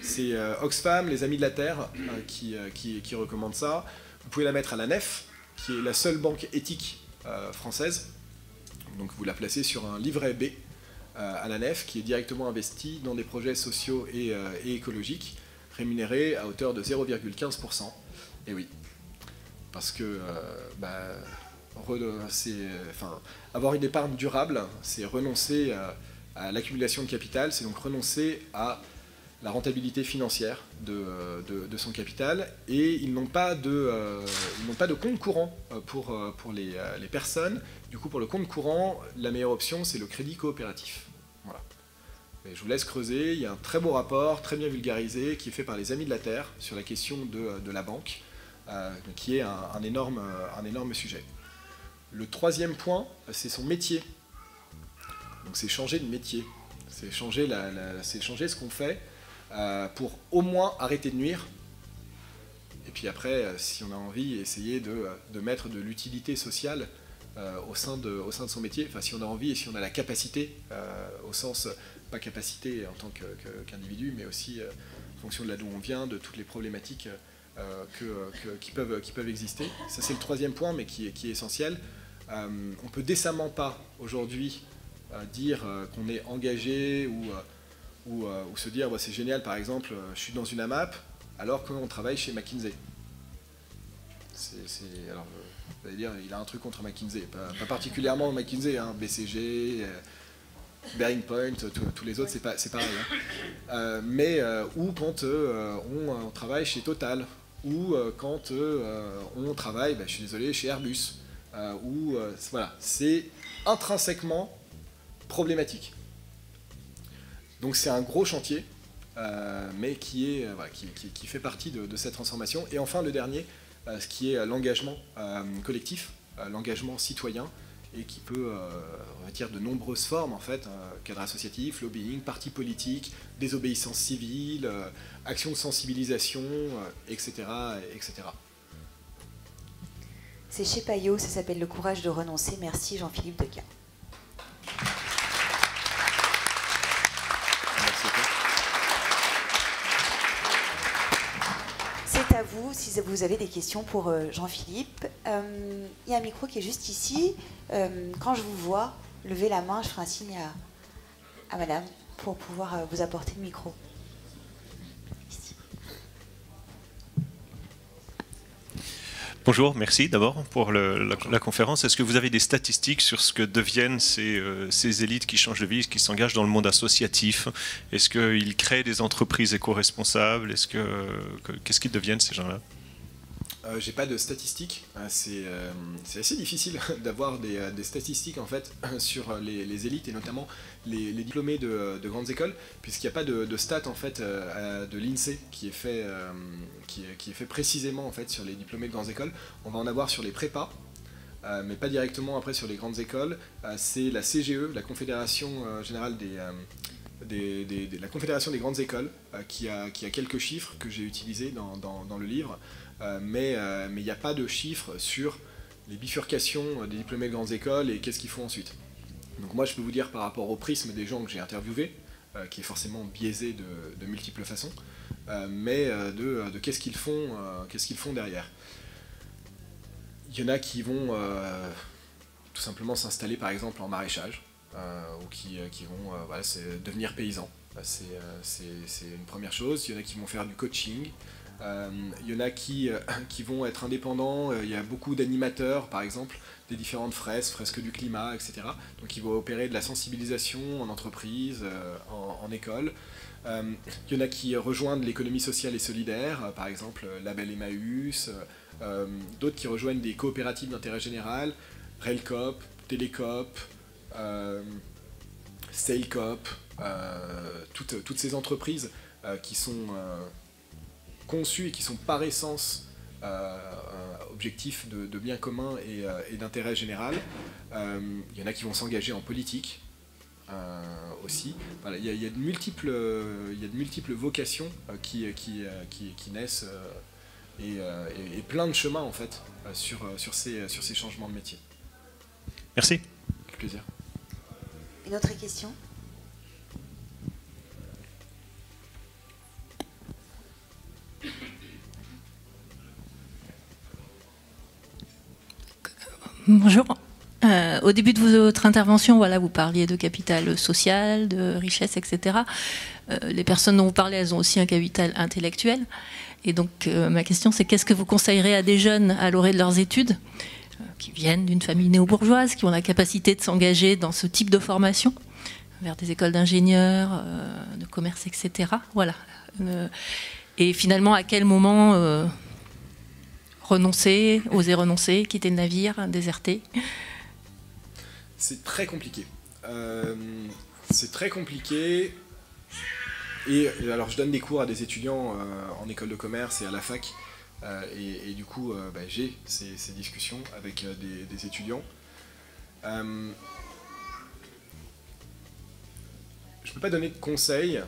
c'est Oxfam, les Amis de la Terre, qui, qui, recommandent ça. Vous pouvez la mettre à la NEF, qui est la seule banque éthique française. Donc vous la placez sur un livret B à la nef qui est directement investi dans des projets sociaux et, écologiques, rémunérés à hauteur de 0,15%. Et oui, parce que bah, enfin, avoir une épargne durable, c'est renoncer à l'accumulation de capital, c'est donc renoncer à la rentabilité financière de, son capital et ils n'ont pas, de, euh, compte courant euh, pour, euh, les, personnes. Du coup, pour le compte courant, la meilleure option, c'est le crédit coopératif. Voilà. je vous laisse creuser. Il y a un très beau rapport, très bien vulgarisé, qui est fait par les Amis de la Terre sur la question de, la banque, qui est un énorme sujet. Le troisième point, c'est son métier. Donc c'est changer de métier. C'est changer, ce qu'on fait euh, pour au moins arrêter de nuire. Et puis après, euh, si on a envie, essayer de, euh, mettre de l'utilité sociale au, sein de, son métier. Enfin, si on a envie et si on a la capacité, au sens, pas capacité en tant qu'individu, mais aussi en fonction de là d'où on vient, de toutes les problématiques que, qui, peuvent, exister. Ça, c'est le troisième point, mais qui est essentiel. On peut décemment pas aujourd'hui dire qu'on est engagé ou euh, se dire bah, c'est génial, par exemple, euh, je suis dans une AMAP alors qu'on travaille chez McKinsey. Il a un truc contre McKinsey, pas, particulièrement McKinsey, hein, BCG, euh, Bearing Point, tous les autres, c'est pareil. Hein. mais ou quand on, travaille chez Total, ou quand on travaille, bah, je suis désolé, chez Airbus, ou voilà, c'est intrinsèquement problématique. Donc c'est un gros chantier, euh, mais qui, est, euh, qui, fait partie de, cette transformation. Et enfin le dernier, euh, ce qui est l'engagement collectif, l'engagement citoyen, et qui peut revêtir de nombreuses formes, en fait, cadre associatif, lobbying, parti politique, désobéissance civile, action de sensibilisation, etc. etc. C'est chez Payot, ça s'appelle Le courage de renoncer. Merci Jean-Philippe Deca. si vous avez des questions pour euh, Jean-Philippe. Euh, il y a un micro qui est juste ici. Euh, quand je vous vois, levez la main, je ferai un signe à, à madame pour pouvoir vous apporter le micro. Bonjour, merci d'abord pour la, conférence. Est-ce que vous avez des statistiques sur ce que deviennent ces, euh, élites qui changent de vie, qui s'engagent dans le monde associatif? Est-ce qu'ils créent des entreprises éco-responsables? Est-ce que, qu'est-ce qu'ils deviennent ces gens-là? Euh, j'ai pas de statistiques. Euh, euh, c'est assez difficile *laughs* d'avoir des, statistiques en fait *laughs* sur les, élites et notamment les, diplômés de, grandes écoles, puisqu'il n'y a pas de, stats en fait de l'INSEE qui est fait qui est, fait précisément en fait sur les diplômés de grandes écoles. On va en avoir sur les prépas. mais pas directement après sur les grandes écoles. c'est la CGE, la Confédération générale des, la Confédération des grandes écoles, qui, a, qui, a, quelques chiffres que j'ai utilisés dans, le livre, mais il n'y a pas de chiffres sur les bifurcations des diplômés de grandes écoles et qu'est-ce qu'ils font ensuite. Donc moi je peux vous dire par rapport au prisme des gens que j'ai interviewés, euh, qui est forcément biaisé de, multiples façons, mais de, qu'est-ce qu'ils font, qu'est-ce qu'ils font derrière. Il y en a qui vont tout simplement s'installer par exemple en maraîchage, ou qui, vont devenir paysans. C'est une première chose. Il y en a qui vont faire du coaching, il euh, y en a qui, euh, *coughs* vont être indépendants, il euh, y a beaucoup d'animateurs par exemple, des différentes fresques, fresques du climat, etc. Donc ils vont opérer de la sensibilisation en entreprise, en, école. Il y en a qui rejoignent l'économie sociale et solidaire, par exemple Label Emmaüs, d'autres qui rejoignent des coopératives d'intérêt général, Railcop, Télécop, Sailcop, toutes, toutes, ces entreprises qui sont conçus et qui sont par essence euh, objectifs de, bien commun et, euh, d'intérêt général. Euh, il y en a qui vont s'engager en politique aussi. il, y a, de multiples, il y a de multiples vocations qui, qui, qui, naissent et, plein de chemins en fait sur, sur, ces, sur ces changements de métier. Merci. Avec plaisir. Une autre question? Bonjour. Euh, au début de votre intervention, voilà, vous parliez de capital social, de richesse, etc. les personnes dont vous parlez, elles ont aussi un capital intellectuel. Et donc, ma question, c'est qu'est-ce que vous conseillerez à des jeunes à l'orée de leurs études qui viennent d'une famille néo-bourgeoise, qui ont la capacité de s'engager dans ce type de formation, vers des écoles d'ingénieurs, euh, de commerce, etc. Voilà. Euh, et finalement, à quel moment euh, renoncer, oser renoncer, quitter le navire, déserter? C'est très compliqué. c'est très compliqué. Et alors, je donne des cours à des étudiants en école de commerce et à la fac. Euh, et, du coup, euh, bah, j'ai ces, discussions avec euh, des, étudiants. je ne peux pas donner de conseils,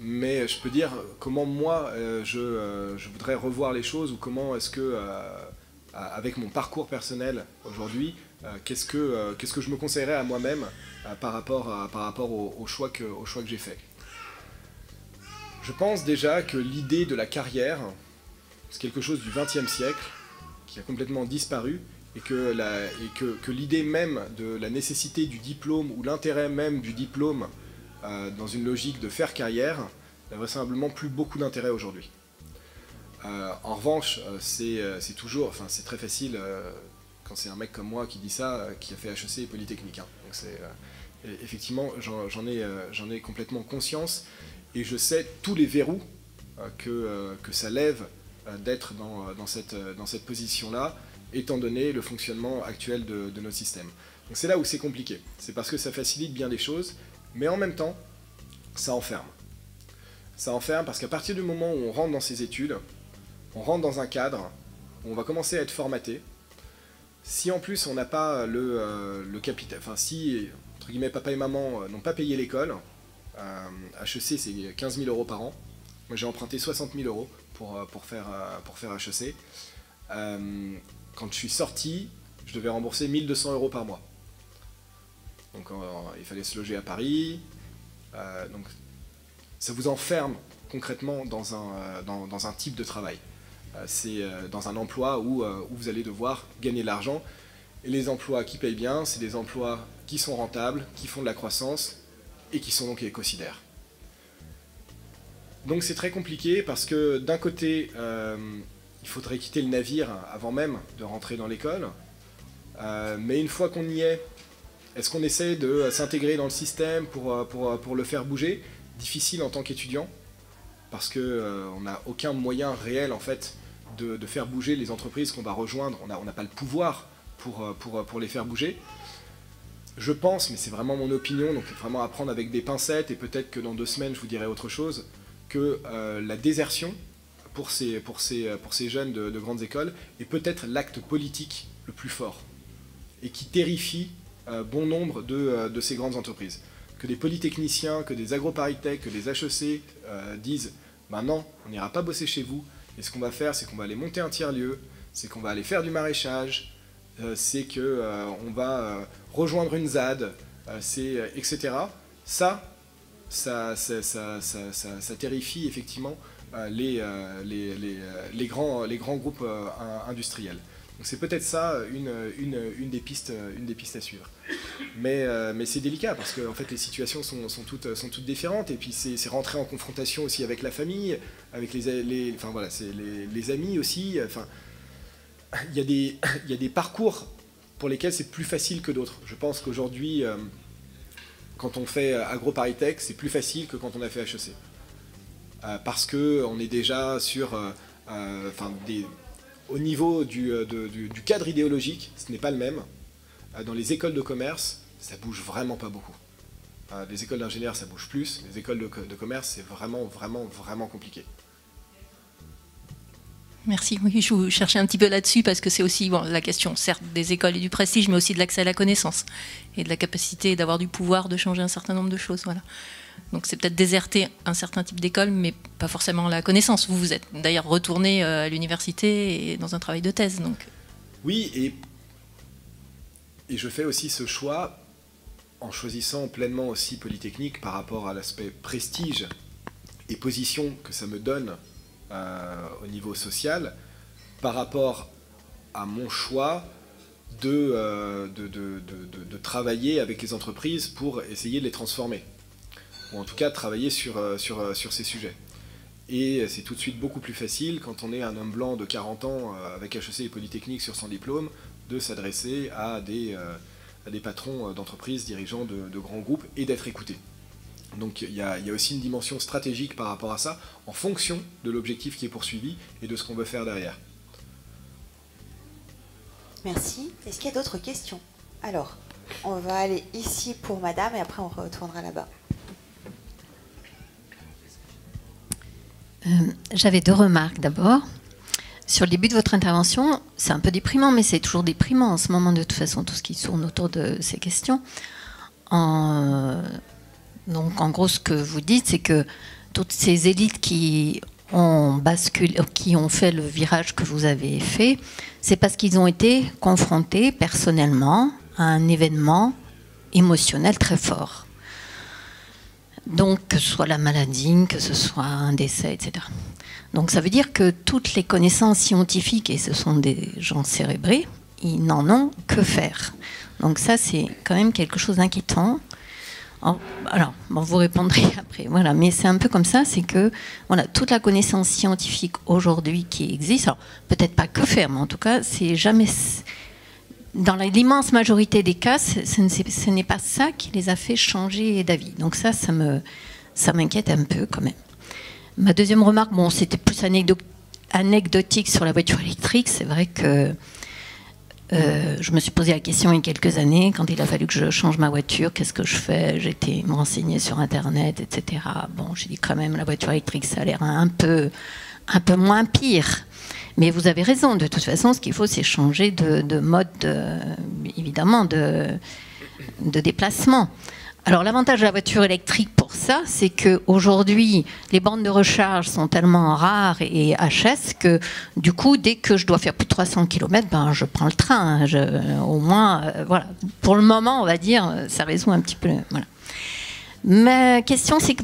mais je peux dire comment moi je, voudrais revoir les choses ou comment est-ce que, avec mon parcours personnel aujourd'hui, qu'est-ce que, qu'est-ce que je me conseillerais à moi-même par rapport, par rapport au, choix que, au choix que j'ai fait. Je pense déjà que l'idée de la carrière, c'est quelque chose du XXe siècle qui a complètement disparu et que, que, l'idée même de la nécessité du diplôme ou l'intérêt même du diplôme euh, dans une logique de faire carrière n'a vraisemblablement plus beaucoup d'intérêt aujourd'hui. Euh, en revanche, euh, c'est toujours, enfin c'est très facile quand c'est un mec comme moi qui dit ça, qui a fait HEC et Polytechnique. Hein. Donc c'est effectivement, j'en ai, ai, complètement conscience et je sais tous les verrous que, que ça lève d'être dans, dans, cette, dans cette position-là, étant donné le fonctionnement actuel de, de notre système. Donc c'est là où c'est compliqué. C'est parce que ça facilite bien les choses, mais en même temps, ça enferme. Ça enferme parce qu'à partir du moment où on rentre dans ces études, on rentre dans un cadre, où on va commencer à être formaté. Si en plus on n'a pas le, le capital, enfin si, entre guillemets, papa et maman n'ont pas payé l'école, HEC c'est 15 000 euros par an, moi j'ai emprunté 60 000 euros pour, euh, pour, faire, euh, pour faire HEC. Euh, quand je suis sorti, je devais rembourser 1200 euros par mois. Donc il fallait se loger à Paris. donc ça vous enferme concrètement dans un, dans, un type de travail. c'est dans un emploi où, où, vous allez devoir gagner de l'argent. Et les emplois qui payent bien, c'est des emplois qui sont rentables, qui font de la croissance et qui sont donc écocidaires. Donc c'est très compliqué parce que d'un côté, euh, il faudrait quitter le navire avant même de rentrer dans l'école. Euh, mais une fois qu'on y est, est-ce qu'on essaie de s'intégrer dans le système pour, euh, pour, le faire bouger? Difficile en tant qu'étudiant, parce qu'on n'a aucun moyen réel en fait de, faire bouger les entreprises qu'on va rejoindre. On n'a pas le pouvoir pour, les faire bouger. Je pense, mais c'est vraiment mon opinion, donc vraiment à prendre avec des pincettes, et peut-être que dans deux semaines je vous dirai autre chose que euh, la désertion pour ces, jeunes de, grandes écoles est peut-être l'acte politique le plus fort et qui terrifie euh, bon nombre de, euh, de, ces grandes entreprises. Que des polytechniciens, que des agroparitech, que des HEC disent maintenant non, on n'ira pas bosser chez vous, et ce qu'on va faire, c'est qu'on va aller monter un tiers-lieu, c'est qu'on va aller faire du maraîchage, c'est qu'on va rejoindre une ZAD, etc. Ça, ça, ça, terrifie effectivement euh, euh, euh, les, grands, les grands groupes industriels. C'est peut-être ça une, une, une, des pistes, une des pistes à suivre. Mais, mais c'est délicat parce que en fait, les situations sont, sont, toutes, sont toutes différentes et puis c'est rentrer en confrontation aussi avec la famille, avec les, les, enfin, voilà, les, les amis aussi. Enfin, il, y a des, il y a des parcours pour lesquels c'est plus facile que d'autres. Je pense qu'aujourd'hui, quand on fait euh, AgroParisTech, c'est plus facile que quand on a fait HEC. Euh, parce qu'on est déjà sur. Euh, au niveau du, cadre idéologique, ce n'est pas le même. dans les écoles de commerce, ça bouge vraiment pas beaucoup. les écoles d'ingénieurs, ça bouge plus. Les écoles de commerce, c'est vraiment, vraiment, vraiment compliqué. Merci. Oui, je vous cherchais un petit peu là-dessus parce que c'est aussi la question, certes, des écoles et du prestige, mais aussi de l'accès à la connaissance et de la capacité d'avoir du pouvoir de changer un certain nombre de choses. Voilà. Donc c'est peut-être déserter un certain type d'école, mais pas forcément la connaissance. Vous, vous êtes d'ailleurs retourné euh, à l'université et dans un travail de thèse. Donc. Oui, et, je fais aussi ce choix en choisissant pleinement aussi Polytechnique par rapport à l'aspect prestige et position que ça me donne euh, au niveau social par rapport à mon choix de, de, travailler avec les entreprises pour essayer de les transformer, ou en tout cas travailler sur, sur, sur ces sujets. Et c'est tout de suite beaucoup plus facile quand on est un homme blanc de 40 ans avec HEC et Polytechnique sur son diplôme de s'adresser à des, à des patrons d'entreprises, dirigeants de, grands groupes et d'être écouté. Donc il y, a, il y, a, aussi une dimension stratégique par rapport à ça, en fonction de l'objectif qui est poursuivi et de ce qu'on veut faire derrière. Merci. Est-ce qu'il y a d'autres questions? Alors, on va aller ici pour madame et après on retournera là-bas. Euh, j'avais deux remarques d'abord. Sur le début de votre intervention, c'est un peu déprimant, mais c'est toujours déprimant en ce moment de toute façon, tout ce qui tourne autour de ces questions. Donc en gros, ce que vous dites, c'est que toutes ces élites qui ont basculé, qui ont fait le virage que vous avez fait, c'est parce qu'ils ont été confrontés personnellement à un événement émotionnel très fort. Donc, que ce soit la maladie, que ce soit un décès, etc. Donc, ça veut dire que toutes les connaissances scientifiques, et ce sont des gens cérébrés, ils n'en ont que faire. Donc, ça, c'est quand même quelque chose d'inquiétant alors, vous répondrez *laughs* après. Voilà, mais c'est un peu comme ça, c'est que voilà, toute la connaissance scientifique aujourd'hui qui existe, peut-être pas que faire, mais en tout cas, c'est jamais. Dans l'immense majorité des cas, ce n'est pas ça qui les a fait changer d'avis. Donc ça, ça m'inquiète un peu quand même. Ma deuxième remarque, bon, c'était plus anecdotique sur la voiture électrique. C'est vrai que euh, je me suis posé la question il y a quelques années, quand il a fallu que je change ma voiture, qu'est-ce que je fais? Été me sur Internet, etc. Bon, j'ai dit quand même, la voiture électrique, ça a l'air un peu moins pire. Mais vous avez raison, de toute façon, ce qu'il faut, c'est changer de, mode, évidemment, de, déplacement. Alors l'avantage de la voiture électrique pour ça, c'est qu'aujourd'hui, les bandes de recharge sont tellement rares et HS que du coup, dès que je dois faire plus de 300 km, ben, je prends le train. Hein. au moins, euh, voilà. Pour le moment, on va dire, ça résout un petit peu. Voilà. Ma question, c'est que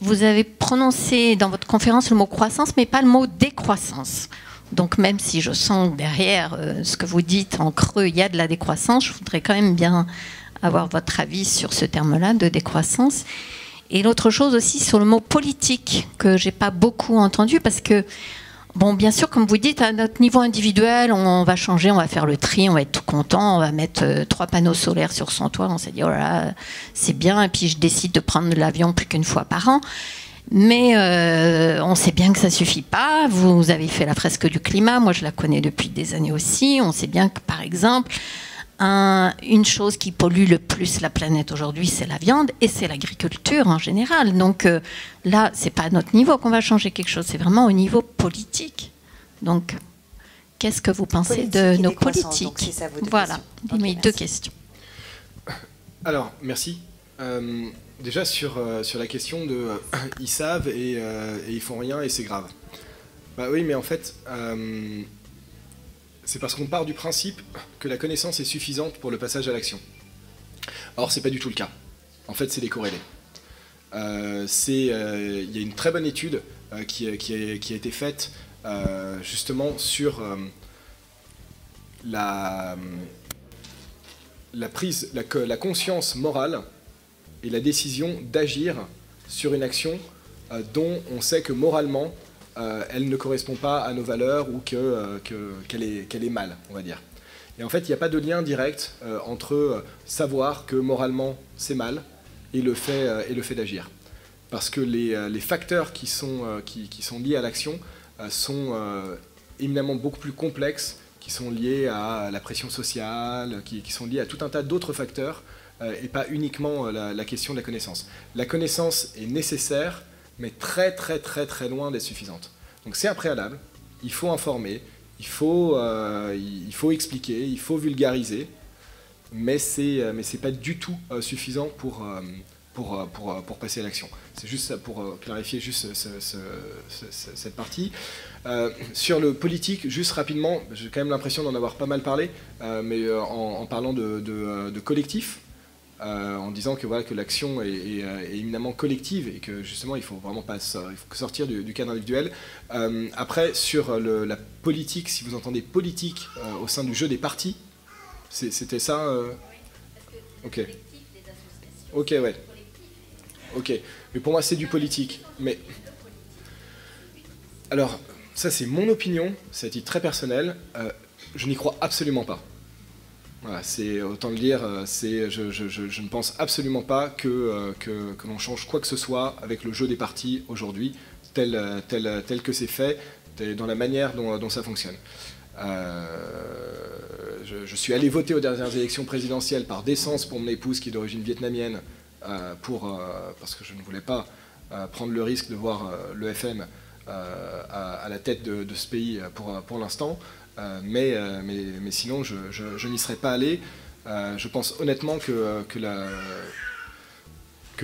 vous avez prononcé dans votre conférence le mot croissance, mais pas le mot décroissance. Donc même si je sens derrière euh, ce que vous dites en creux, il y a de la décroissance, je voudrais quand même bien avoir votre avis sur ce terme-là de décroissance. Et l'autre chose aussi sur le mot politique que j'ai pas beaucoup entendu parce que Bon, bien sûr, comme vous dites, à notre niveau individuel, on va changer, on va faire le tri, on va être tout content, on va mettre euh, trois panneaux solaires sur son toit, on s'est dit, oh là, c'est bien, et puis je décide de prendre l'avion plus qu'une fois par an. Mais euh, on sait bien que ça suffit pas. Vous avez fait la fresque du climat, moi je la connais depuis des années aussi. On sait bien que, par exemple, une chose qui pollue le plus la planète aujourd'hui, c'est la viande et c'est l'agriculture en général. Donc euh, là, c'est pas à notre niveau qu'on va changer quelque chose, c'est vraiment au niveau politique. Donc, qu'est-ce que vous pensez de nos politiques Voilà, mes deux questions. Alors, merci. Euh, déjà sur, euh, sur la question de ils savent et, et, ils font rien et c'est grave. Bah oui, mais en fait, c'est parce qu'on part du principe que la connaissance est suffisante pour le passage à l'action. Or, c'est pas du tout le cas. En fait, c'est décorrélé. Euh, euh, il y a une très bonne étude euh, qui, a, été faite justement sur la, la, prise, la, conscience morale et la décision d'agir sur une action dont on sait que moralement euh, elle ne correspond pas à nos valeurs ou euh, qu'elle est, est, mal, on va dire. Et en fait, il n'y a pas de lien direct euh, entre savoir que moralement c'est mal et le fait, fait d'agir. Parce que les, facteurs qui sont, qui, sont liés à l'action sont éminemment beaucoup plus complexes, qui sont liés à la pression sociale, qui, sont liés à tout un tas d'autres facteurs, et pas uniquement la question de la connaissance. La connaissance est nécessaire, mais très très très très loin d'être suffisante. Donc c'est un préalable, il faut informer, il faut, euh, il faut expliquer, il faut vulgariser, mais c'est euh, mais c'est pas du tout euh, suffisant pour, pour, pour, pour passer à l'action. C'est juste pour clarifier juste cette partie. sur le politique, juste rapidement, j'ai quand même l'impression d'en avoir pas mal parlé, mais en, parlant de, de collectif, euh, en disant que, voilà, que l'action est, euh, éminemment collective et que justement il faut vraiment pas sortir du, cadre individuel. Euh, après, sur la politique, si vous entendez politique au sein du jeu des partis, C'était ça Ok. Ok, ouais. Ok. Mais pour moi, c'est du politique. Mais. Alors, ça, c'est mon opinion, c'est à titre très personnel. je n'y crois absolument pas. Voilà, c'est autant le dire, euh, je, ne pense absolument pas que, euh, que, l'on change quoi que ce soit avec le jeu des partis aujourd'hui, tel, tel que c'est fait, dans la manière dont, ça fonctionne. Euh, je, suis allé voter aux dernières élections présidentielles par décence pour mon épouse qui est d'origine vietnamienne, parce que je ne voulais pas prendre le risque de voir le FM à, la tête de, ce pays pour l'instant. Euh, euh, mais, mais, sinon, je, n'y serais pas allé. Euh, je pense honnêtement que, que,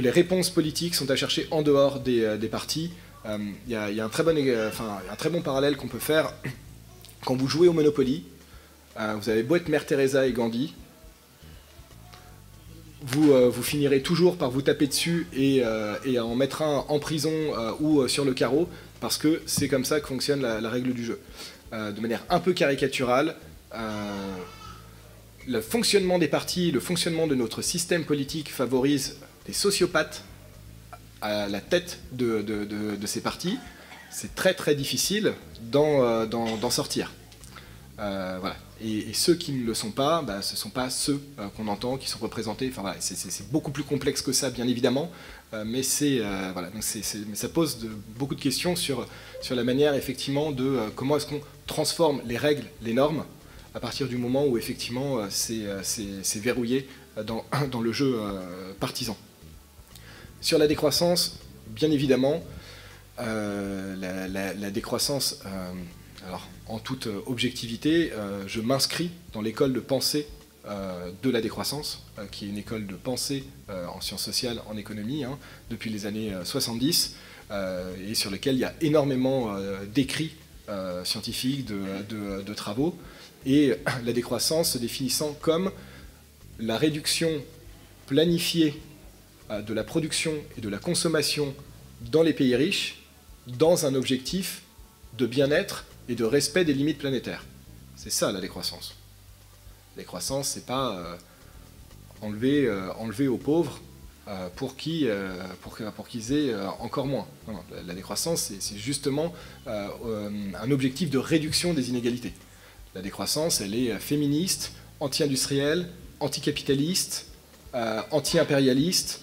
les réponses politiques sont à chercher en dehors des, des partis. Il y, a un très bon, un très bon parallèle qu'on peut faire. Quand vous jouez au Monopoly, vous avez beau être Mère Teresa et Gandhi, vous, vous, finirez toujours par vous taper dessus et, et en mettre un en prison ou sur le carreau, parce que c'est comme ça que fonctionne la règle du jeu. Euh, de manière un peu caricaturale, euh, le fonctionnement des partis, le fonctionnement de notre système politique favorise des sociopathes à la tête de, ces partis. C'est très très difficile d'en euh. Et, ceux qui ne le sont pas, bah, ce ne sont pas ceux qu'on entend, qui sont représentés. Enfin, c'est beaucoup plus complexe que ça, bien évidemment. Euh, mais, euh, ça pose beaucoup de questions sur, la manière effectivement de euh, comment est-ce qu'on transforme les règles, les normes, à partir du moment où effectivement c'est, verrouillé dans, *coughs* dans, le jeu partisan. Sur la décroissance, bien évidemment, la, la, décroissance, alors en toute objectivité, je m'inscris dans l'école de pensée euh, de la décroissance, euh, qui est une école de pensée euh, en sciences sociales, en économie, hein, depuis les années 70, et sur lequel il y a énormément d'écrits scientifiques, de, travaux, et *clears throat* la décroissance se définissant comme la réduction planifiée de la production et de la consommation dans les pays riches dans un objectif de bien-être et de respect des limites planétaires. C'est ça la décroissance. La décroissance, c'est pas euh, enlever, euh, enlever aux pauvres euh, pour qu'ils pour, pour aient encore moins. la, décroissance, c'est justement un objectif de réduction des inégalités. La décroissance, elle est féministe, anti-industrielle, anticapitaliste, anti-impérialiste,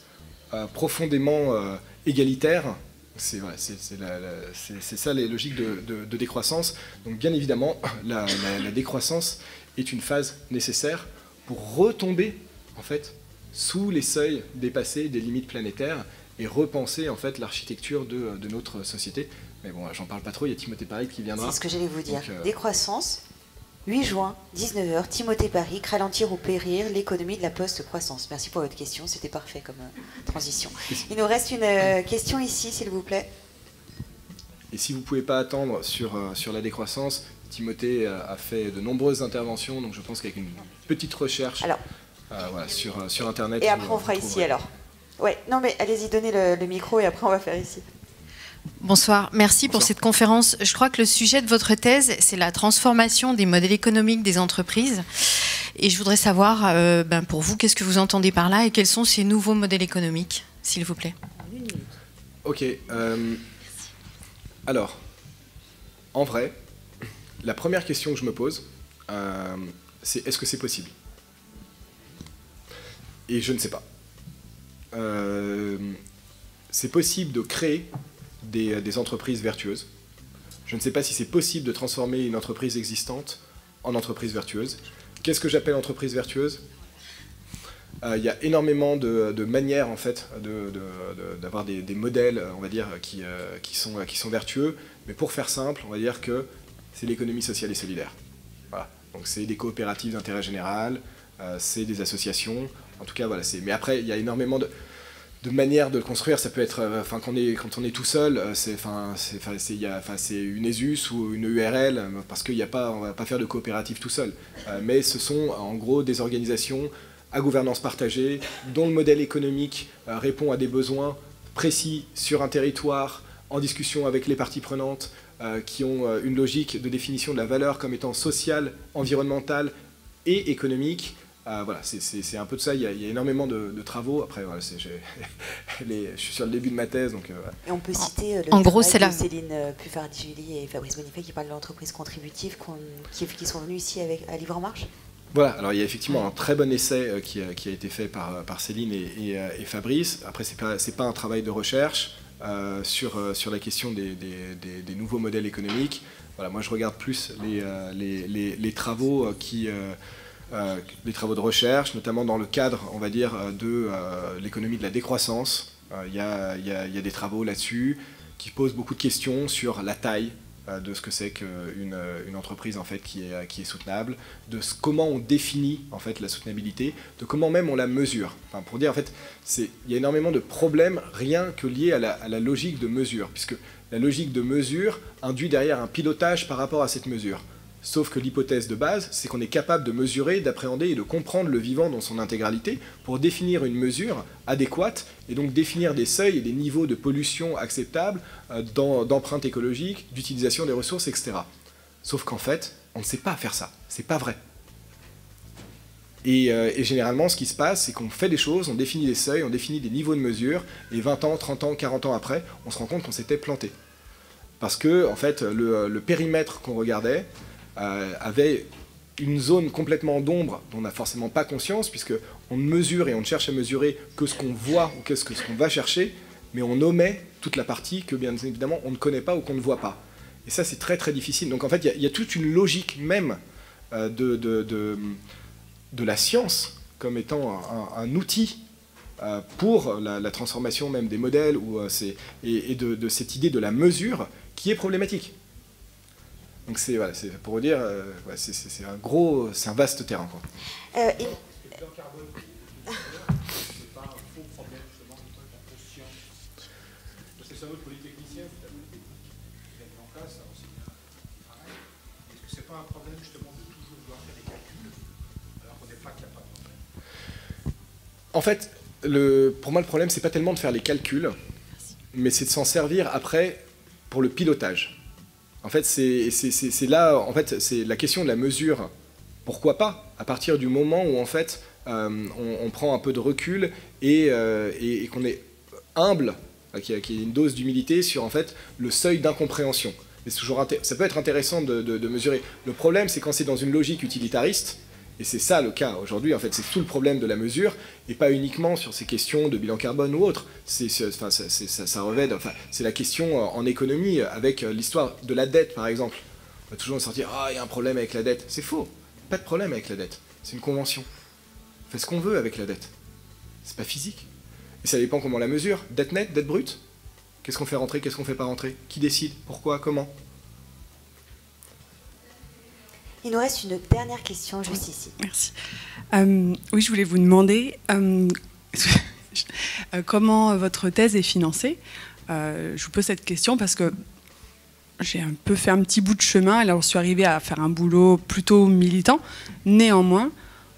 profondément égalitaire. C'est ça les logiques de, de, décroissance. Donc bien évidemment, *coughs* la, la décroissance est une phase nécessaire pour retomber en fait sous les seuils dépassés des limites planétaires et repenser en fait l'architecture de, de, notre société. Mais bon, j'en parle pas trop, il y a Timothée Paris qui viendra. C'est ce que j'allais vous dire. Euh, Décroissance, 8 juin, 19h, Timothée Paris, ralentir ou périr l'économie de la post-croissance. Merci pour votre question, c'était parfait comme euh, transition. Il nous reste une euh, question ici, s'il vous plaît. Et si vous ne pouvez pas attendre sur, sur la décroissance, Timothée a fait de nombreuses interventions, donc je pense qu'avec une petite recherche euh, sur, euh, sur Internet. Et après, on fera ici alors. Ouais, non, mais allez-y, donnez le, micro et après, on va faire ici. Bonsoir, merci pour cette conférence. Je crois que le sujet de votre thèse, c'est la transformation des modèles économiques des entreprises. Et je voudrais savoir, euh, ben pour vous, qu'est-ce que vous entendez par là et quels sont ces nouveaux modèles économiques, s'il vous plaît? Ok. alors, en vrai, la première question que je me pose, euh, c'est est-ce que c'est possible? Et je ne sais pas. Euh, c'est possible de créer des, entreprises vertueuses. Je ne sais pas si c'est possible de transformer une entreprise existante en entreprise vertueuse. Qu'est-ce que j'appelle entreprise vertueuse? Euh, il y a énormément de, manières en fait d'avoir des, modèles, on va dire, qui, sont, qui sont vertueux. Mais pour faire simple, on va dire que c'est l'économie sociale et solidaire. Donc c'est des coopératives d'intérêt général, euh, c'est des associations. En tout cas, voilà. Mais après, il y a énormément de, manières de le construire. Ça peut être, euh, enfin, quand, on est, quand on est tout seul, euh, c'est, une ESUS ou une URL, parce qu'il n'y a pas, on va pas faire de coopérative tout seul. mais ce sont en gros des organisations à gouvernance partagée, dont le modèle économique répond à des besoins précis sur un territoire, en discussion avec les parties prenantes, euh, qui ont euh, une logique de définition de la valeur comme étant sociale, environnementale et économique. Voilà, c'est un peu de ça. Il y a, énormément de, travaux. Après, voilà, je, *laughs* je suis sur le début de ma thèse, donc. Et on peut citer le en gros, c'est la... Céline Puffardigili et Fabrice Bonifay qui parlent de l'entreprise contributive qui, qui, sont venus ici avec, à Livre en Marche. Voilà, alors il y a effectivement un très bon essai euh, qui, a, été fait par, euh, Céline euh, et, Fabrice. Après, ce n'est pas, pas, un travail de recherche sur, sur la question des, nouveaux modèles économiques. Voilà, moi, je regarde plus les, les, travaux qui... les travaux de recherche, notamment dans le cadre, on va dire, de l'économie de la décroissance. Il y, a, des travaux là-dessus qui posent beaucoup de questions sur la taille euh, de ce que c'est qu'une une entreprise en fait qui est, soutenable, de comment on définit en fait la soutenabilité, de comment même on la mesure. Enfin, pour dire en fait, il y a énormément de problèmes rien que liés à la logique de mesure, puisque la logique de mesure induit derrière un pilotage par rapport à cette mesure. Sauf que l'hypothèse de base, c'est qu'on est capable de mesurer, d'appréhender et de comprendre le vivant dans son intégralité pour définir une mesure adéquate et donc définir des seuils et des niveaux de pollution acceptables, euh, d'empreinte écologique, d'utilisation des ressources, etc. Sauf qu'en fait, on ne sait pas faire ça. C'est pas vrai. Et, euh, et, généralement, ce qui se passe, c'est qu'on fait des choses, on définit des seuils, on définit des niveaux de mesure, et 20 ans, 30 ans, 40 ans après, on se rend compte qu'on s'était planté. Parce que, en fait, le, périmètre qu'on regardait, avait une zone complètement d'ombre dont on n'a forcément pas conscience, puisque on ne mesure et on ne cherche à mesurer que ce qu'on voit ou qu'est-ce qu'on va chercher, mais on omet toute la partie que bien évidemment on ne connaît pas ou qu'on ne voit pas. Et ça c'est très très difficile. Donc en fait il y, a toute une logique même euh, de, de, la science comme étant un, outil euh, pour la, transformation même des modèles ou, et, et de, cette idée de la mesure qui est problématique. Donc c'est voilà, pour vous dire, euh, ouais, c'est un gros, c'est un vaste terrain. Quoi. Euh, et... c'est pas un faux problème justement de conscience. Parce que c'est un autre polytechnicien qui a mis en place ça aussi. Est-ce que c'est pas un problème justement de toujours vouloir faire des calculs alors qu'on n'est pas capable de faire En fait, le, pour moi le problème c'est pas tellement de faire les calculs, mais c'est de s'en servir après pour le pilotage. En fait, c'est là, en fait, c'est la question de la mesure. Pourquoi pas? À partir du moment où en fait, euh, on, prend un peu de recul et, euh, qu'on est humble, euh, qu'il y, ait une dose d'humilité sur en fait le seuil d'incompréhension. Ça peut être intéressant de mesurer. Le problème, c'est quand c'est dans une logique utilitariste et c'est ça le cas aujourd'hui, en fait, c'est tout le problème de la mesure, et pas uniquement sur ces questions de bilan carbone ou autre. C'est, la question en économie, avec l'histoire de la dette, par exemple. On va toujours sortir, ah, il y a un problème avec la dette. C'est faux. Pas de problème avec la dette. C'est une convention. On fait ce qu'on veut avec la dette. C'est pas physique. Et ça dépend comment on la mesure. Dette nette, dette brute? Qu'est-ce qu'on fait rentrer, qu'est-ce qu'on fait pas rentrer? Qui décide? Pourquoi? Comment? Il nous reste une dernière question juste ici. Merci. Euh, oui, je voulais vous demander euh, *laughs* euh, comment votre thèse est financée? je vous pose cette question parce que j'ai un peu fait un petit bout de chemin, alors je suis arrivée à faire un boulot plutôt militant. Néanmoins,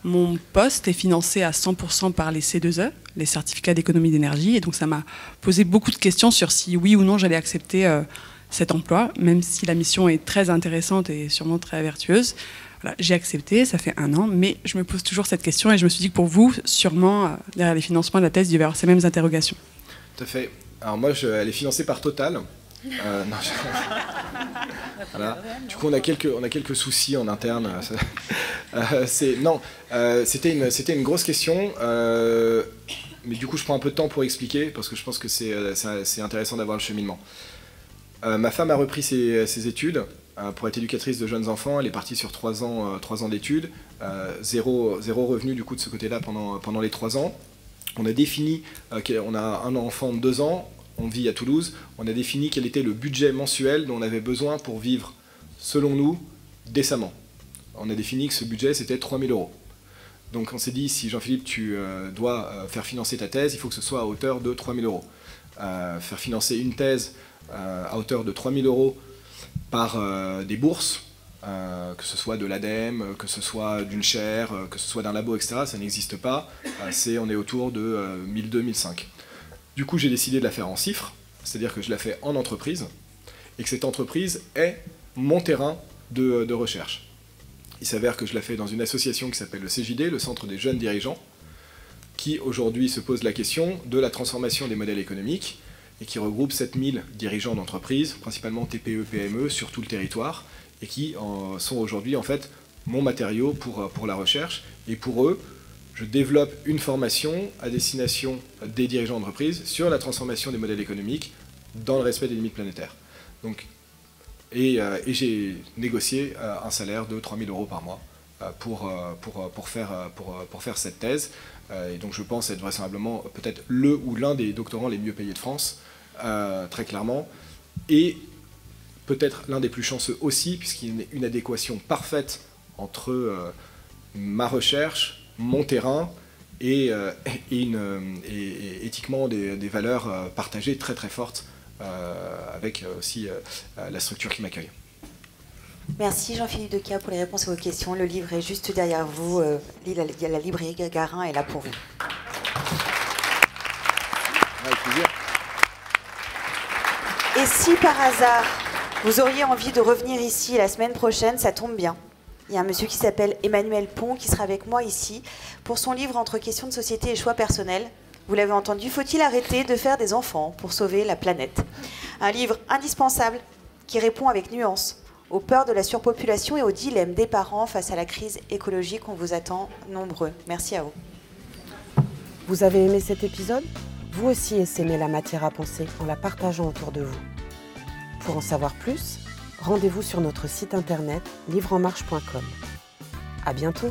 mon poste est financé à 100% par les C2E, les certificats d'économie d'énergie, et donc ça m'a posé beaucoup de questions sur si oui ou non j'allais accepter cet emploi, même si la mission est très intéressante et sûrement très vertueuse. j'ai accepté, ça fait un an, mais je me pose toujours cette question et je me suis dit que pour vous, sûrement, euh, derrière les financements de la thèse, il y avoir ces mêmes interrogations. Tout à fait. Alors moi, je, elle est financée par Total. Euh, *laughs* du coup, on a quelques, on a quelques soucis en interne. Euh, *laughs* c'est, non, c'était une, c'était une grosse question. mais du coup, je prends un peu de temps pour expliquer parce que je pense que c'est, c'est intéressant d'avoir le cheminement. Euh, ma femme a repris ses, études euh, pour être éducatrice de jeunes enfants. Elle est partie sur trois ans, euh, ans d'études, zéro, revenu du coup de ce côté-là pendant, les trois ans. On a défini qu'on a un enfant de deux ans, on vit à Toulouse, on a défini quel était le budget mensuel dont on avait besoin pour vivre, selon nous, décemment. On a défini que ce budget, c'était 3000 euros. Donc on s'est dit, si Jean-Philippe, tu dois faire financer ta thèse, il faut que ce soit à hauteur de 3000 euros. faire financer une thèse à hauteur de 3000 euros par euh, des bourses, euh, que ce soit de l'ADEME, que ce soit d'une chaire, que ce soit d'un labo, etc. Ça n'existe pas. c'est, on est autour de 1002-1005. Du coup, j'ai décidé de la faire en chiffres, c'est-à-dire que je la fais en entreprise, et que cette entreprise est mon terrain de, recherche. Il s'avère que je la fais dans une association qui s'appelle le CJD, le Centre des jeunes dirigeants, qui aujourd'hui se pose la question de la transformation des modèles économiques et qui regroupe 7000 dirigeants d'entreprises, principalement TPE, PME, sur tout le territoire, et qui sont aujourd'hui en fait mon matériau pour, pour la recherche. Et pour eux, je développe une formation à destination des dirigeants d'entreprise sur la transformation des modèles économiques dans le respect des limites planétaires. Donc, et, euh, j'ai négocié euh, un salaire de 3000 euros par mois euh, pour, pour, pour, faire, pour, pour faire cette thèse. Et donc je pense être vraisemblablement peut-être le ou l'un des doctorants les mieux payés de France, très clairement. Et peut-être l'un des plus chanceux aussi, puisqu'il y a une adéquation parfaite entre ma recherche, mon terrain et, éthiquement des, valeurs partagées très très fortes euh, avec euh, aussi euh, la structure qui m'accueille. Merci Jean-Philippe Deca pour les réponses à vos questions. Le livre est juste derrière vous. la librairie Gagarin est là pour vous. Et si par hasard vous auriez envie de revenir ici la semaine prochaine, ça tombe bien. Il y a un monsieur qui s'appelle Emmanuel Pont qui sera avec moi ici pour son livre Entre questions de société et choix personnels. Vous l'avez entendu, faut-il arrêter de faire des enfants pour sauver la planète? Un livre indispensable qui répond avec nuance aux peurs de la surpopulation et aux dilemmes des parents face à la crise écologique. On vous attend nombreux. Merci à vous. Vous avez aimé cet épisode? Vous aussi essaimez la matière à penser en la partageant autour de vous. Pour en savoir plus, rendez-vous sur notre site internet livreenmarche.com. À bientôt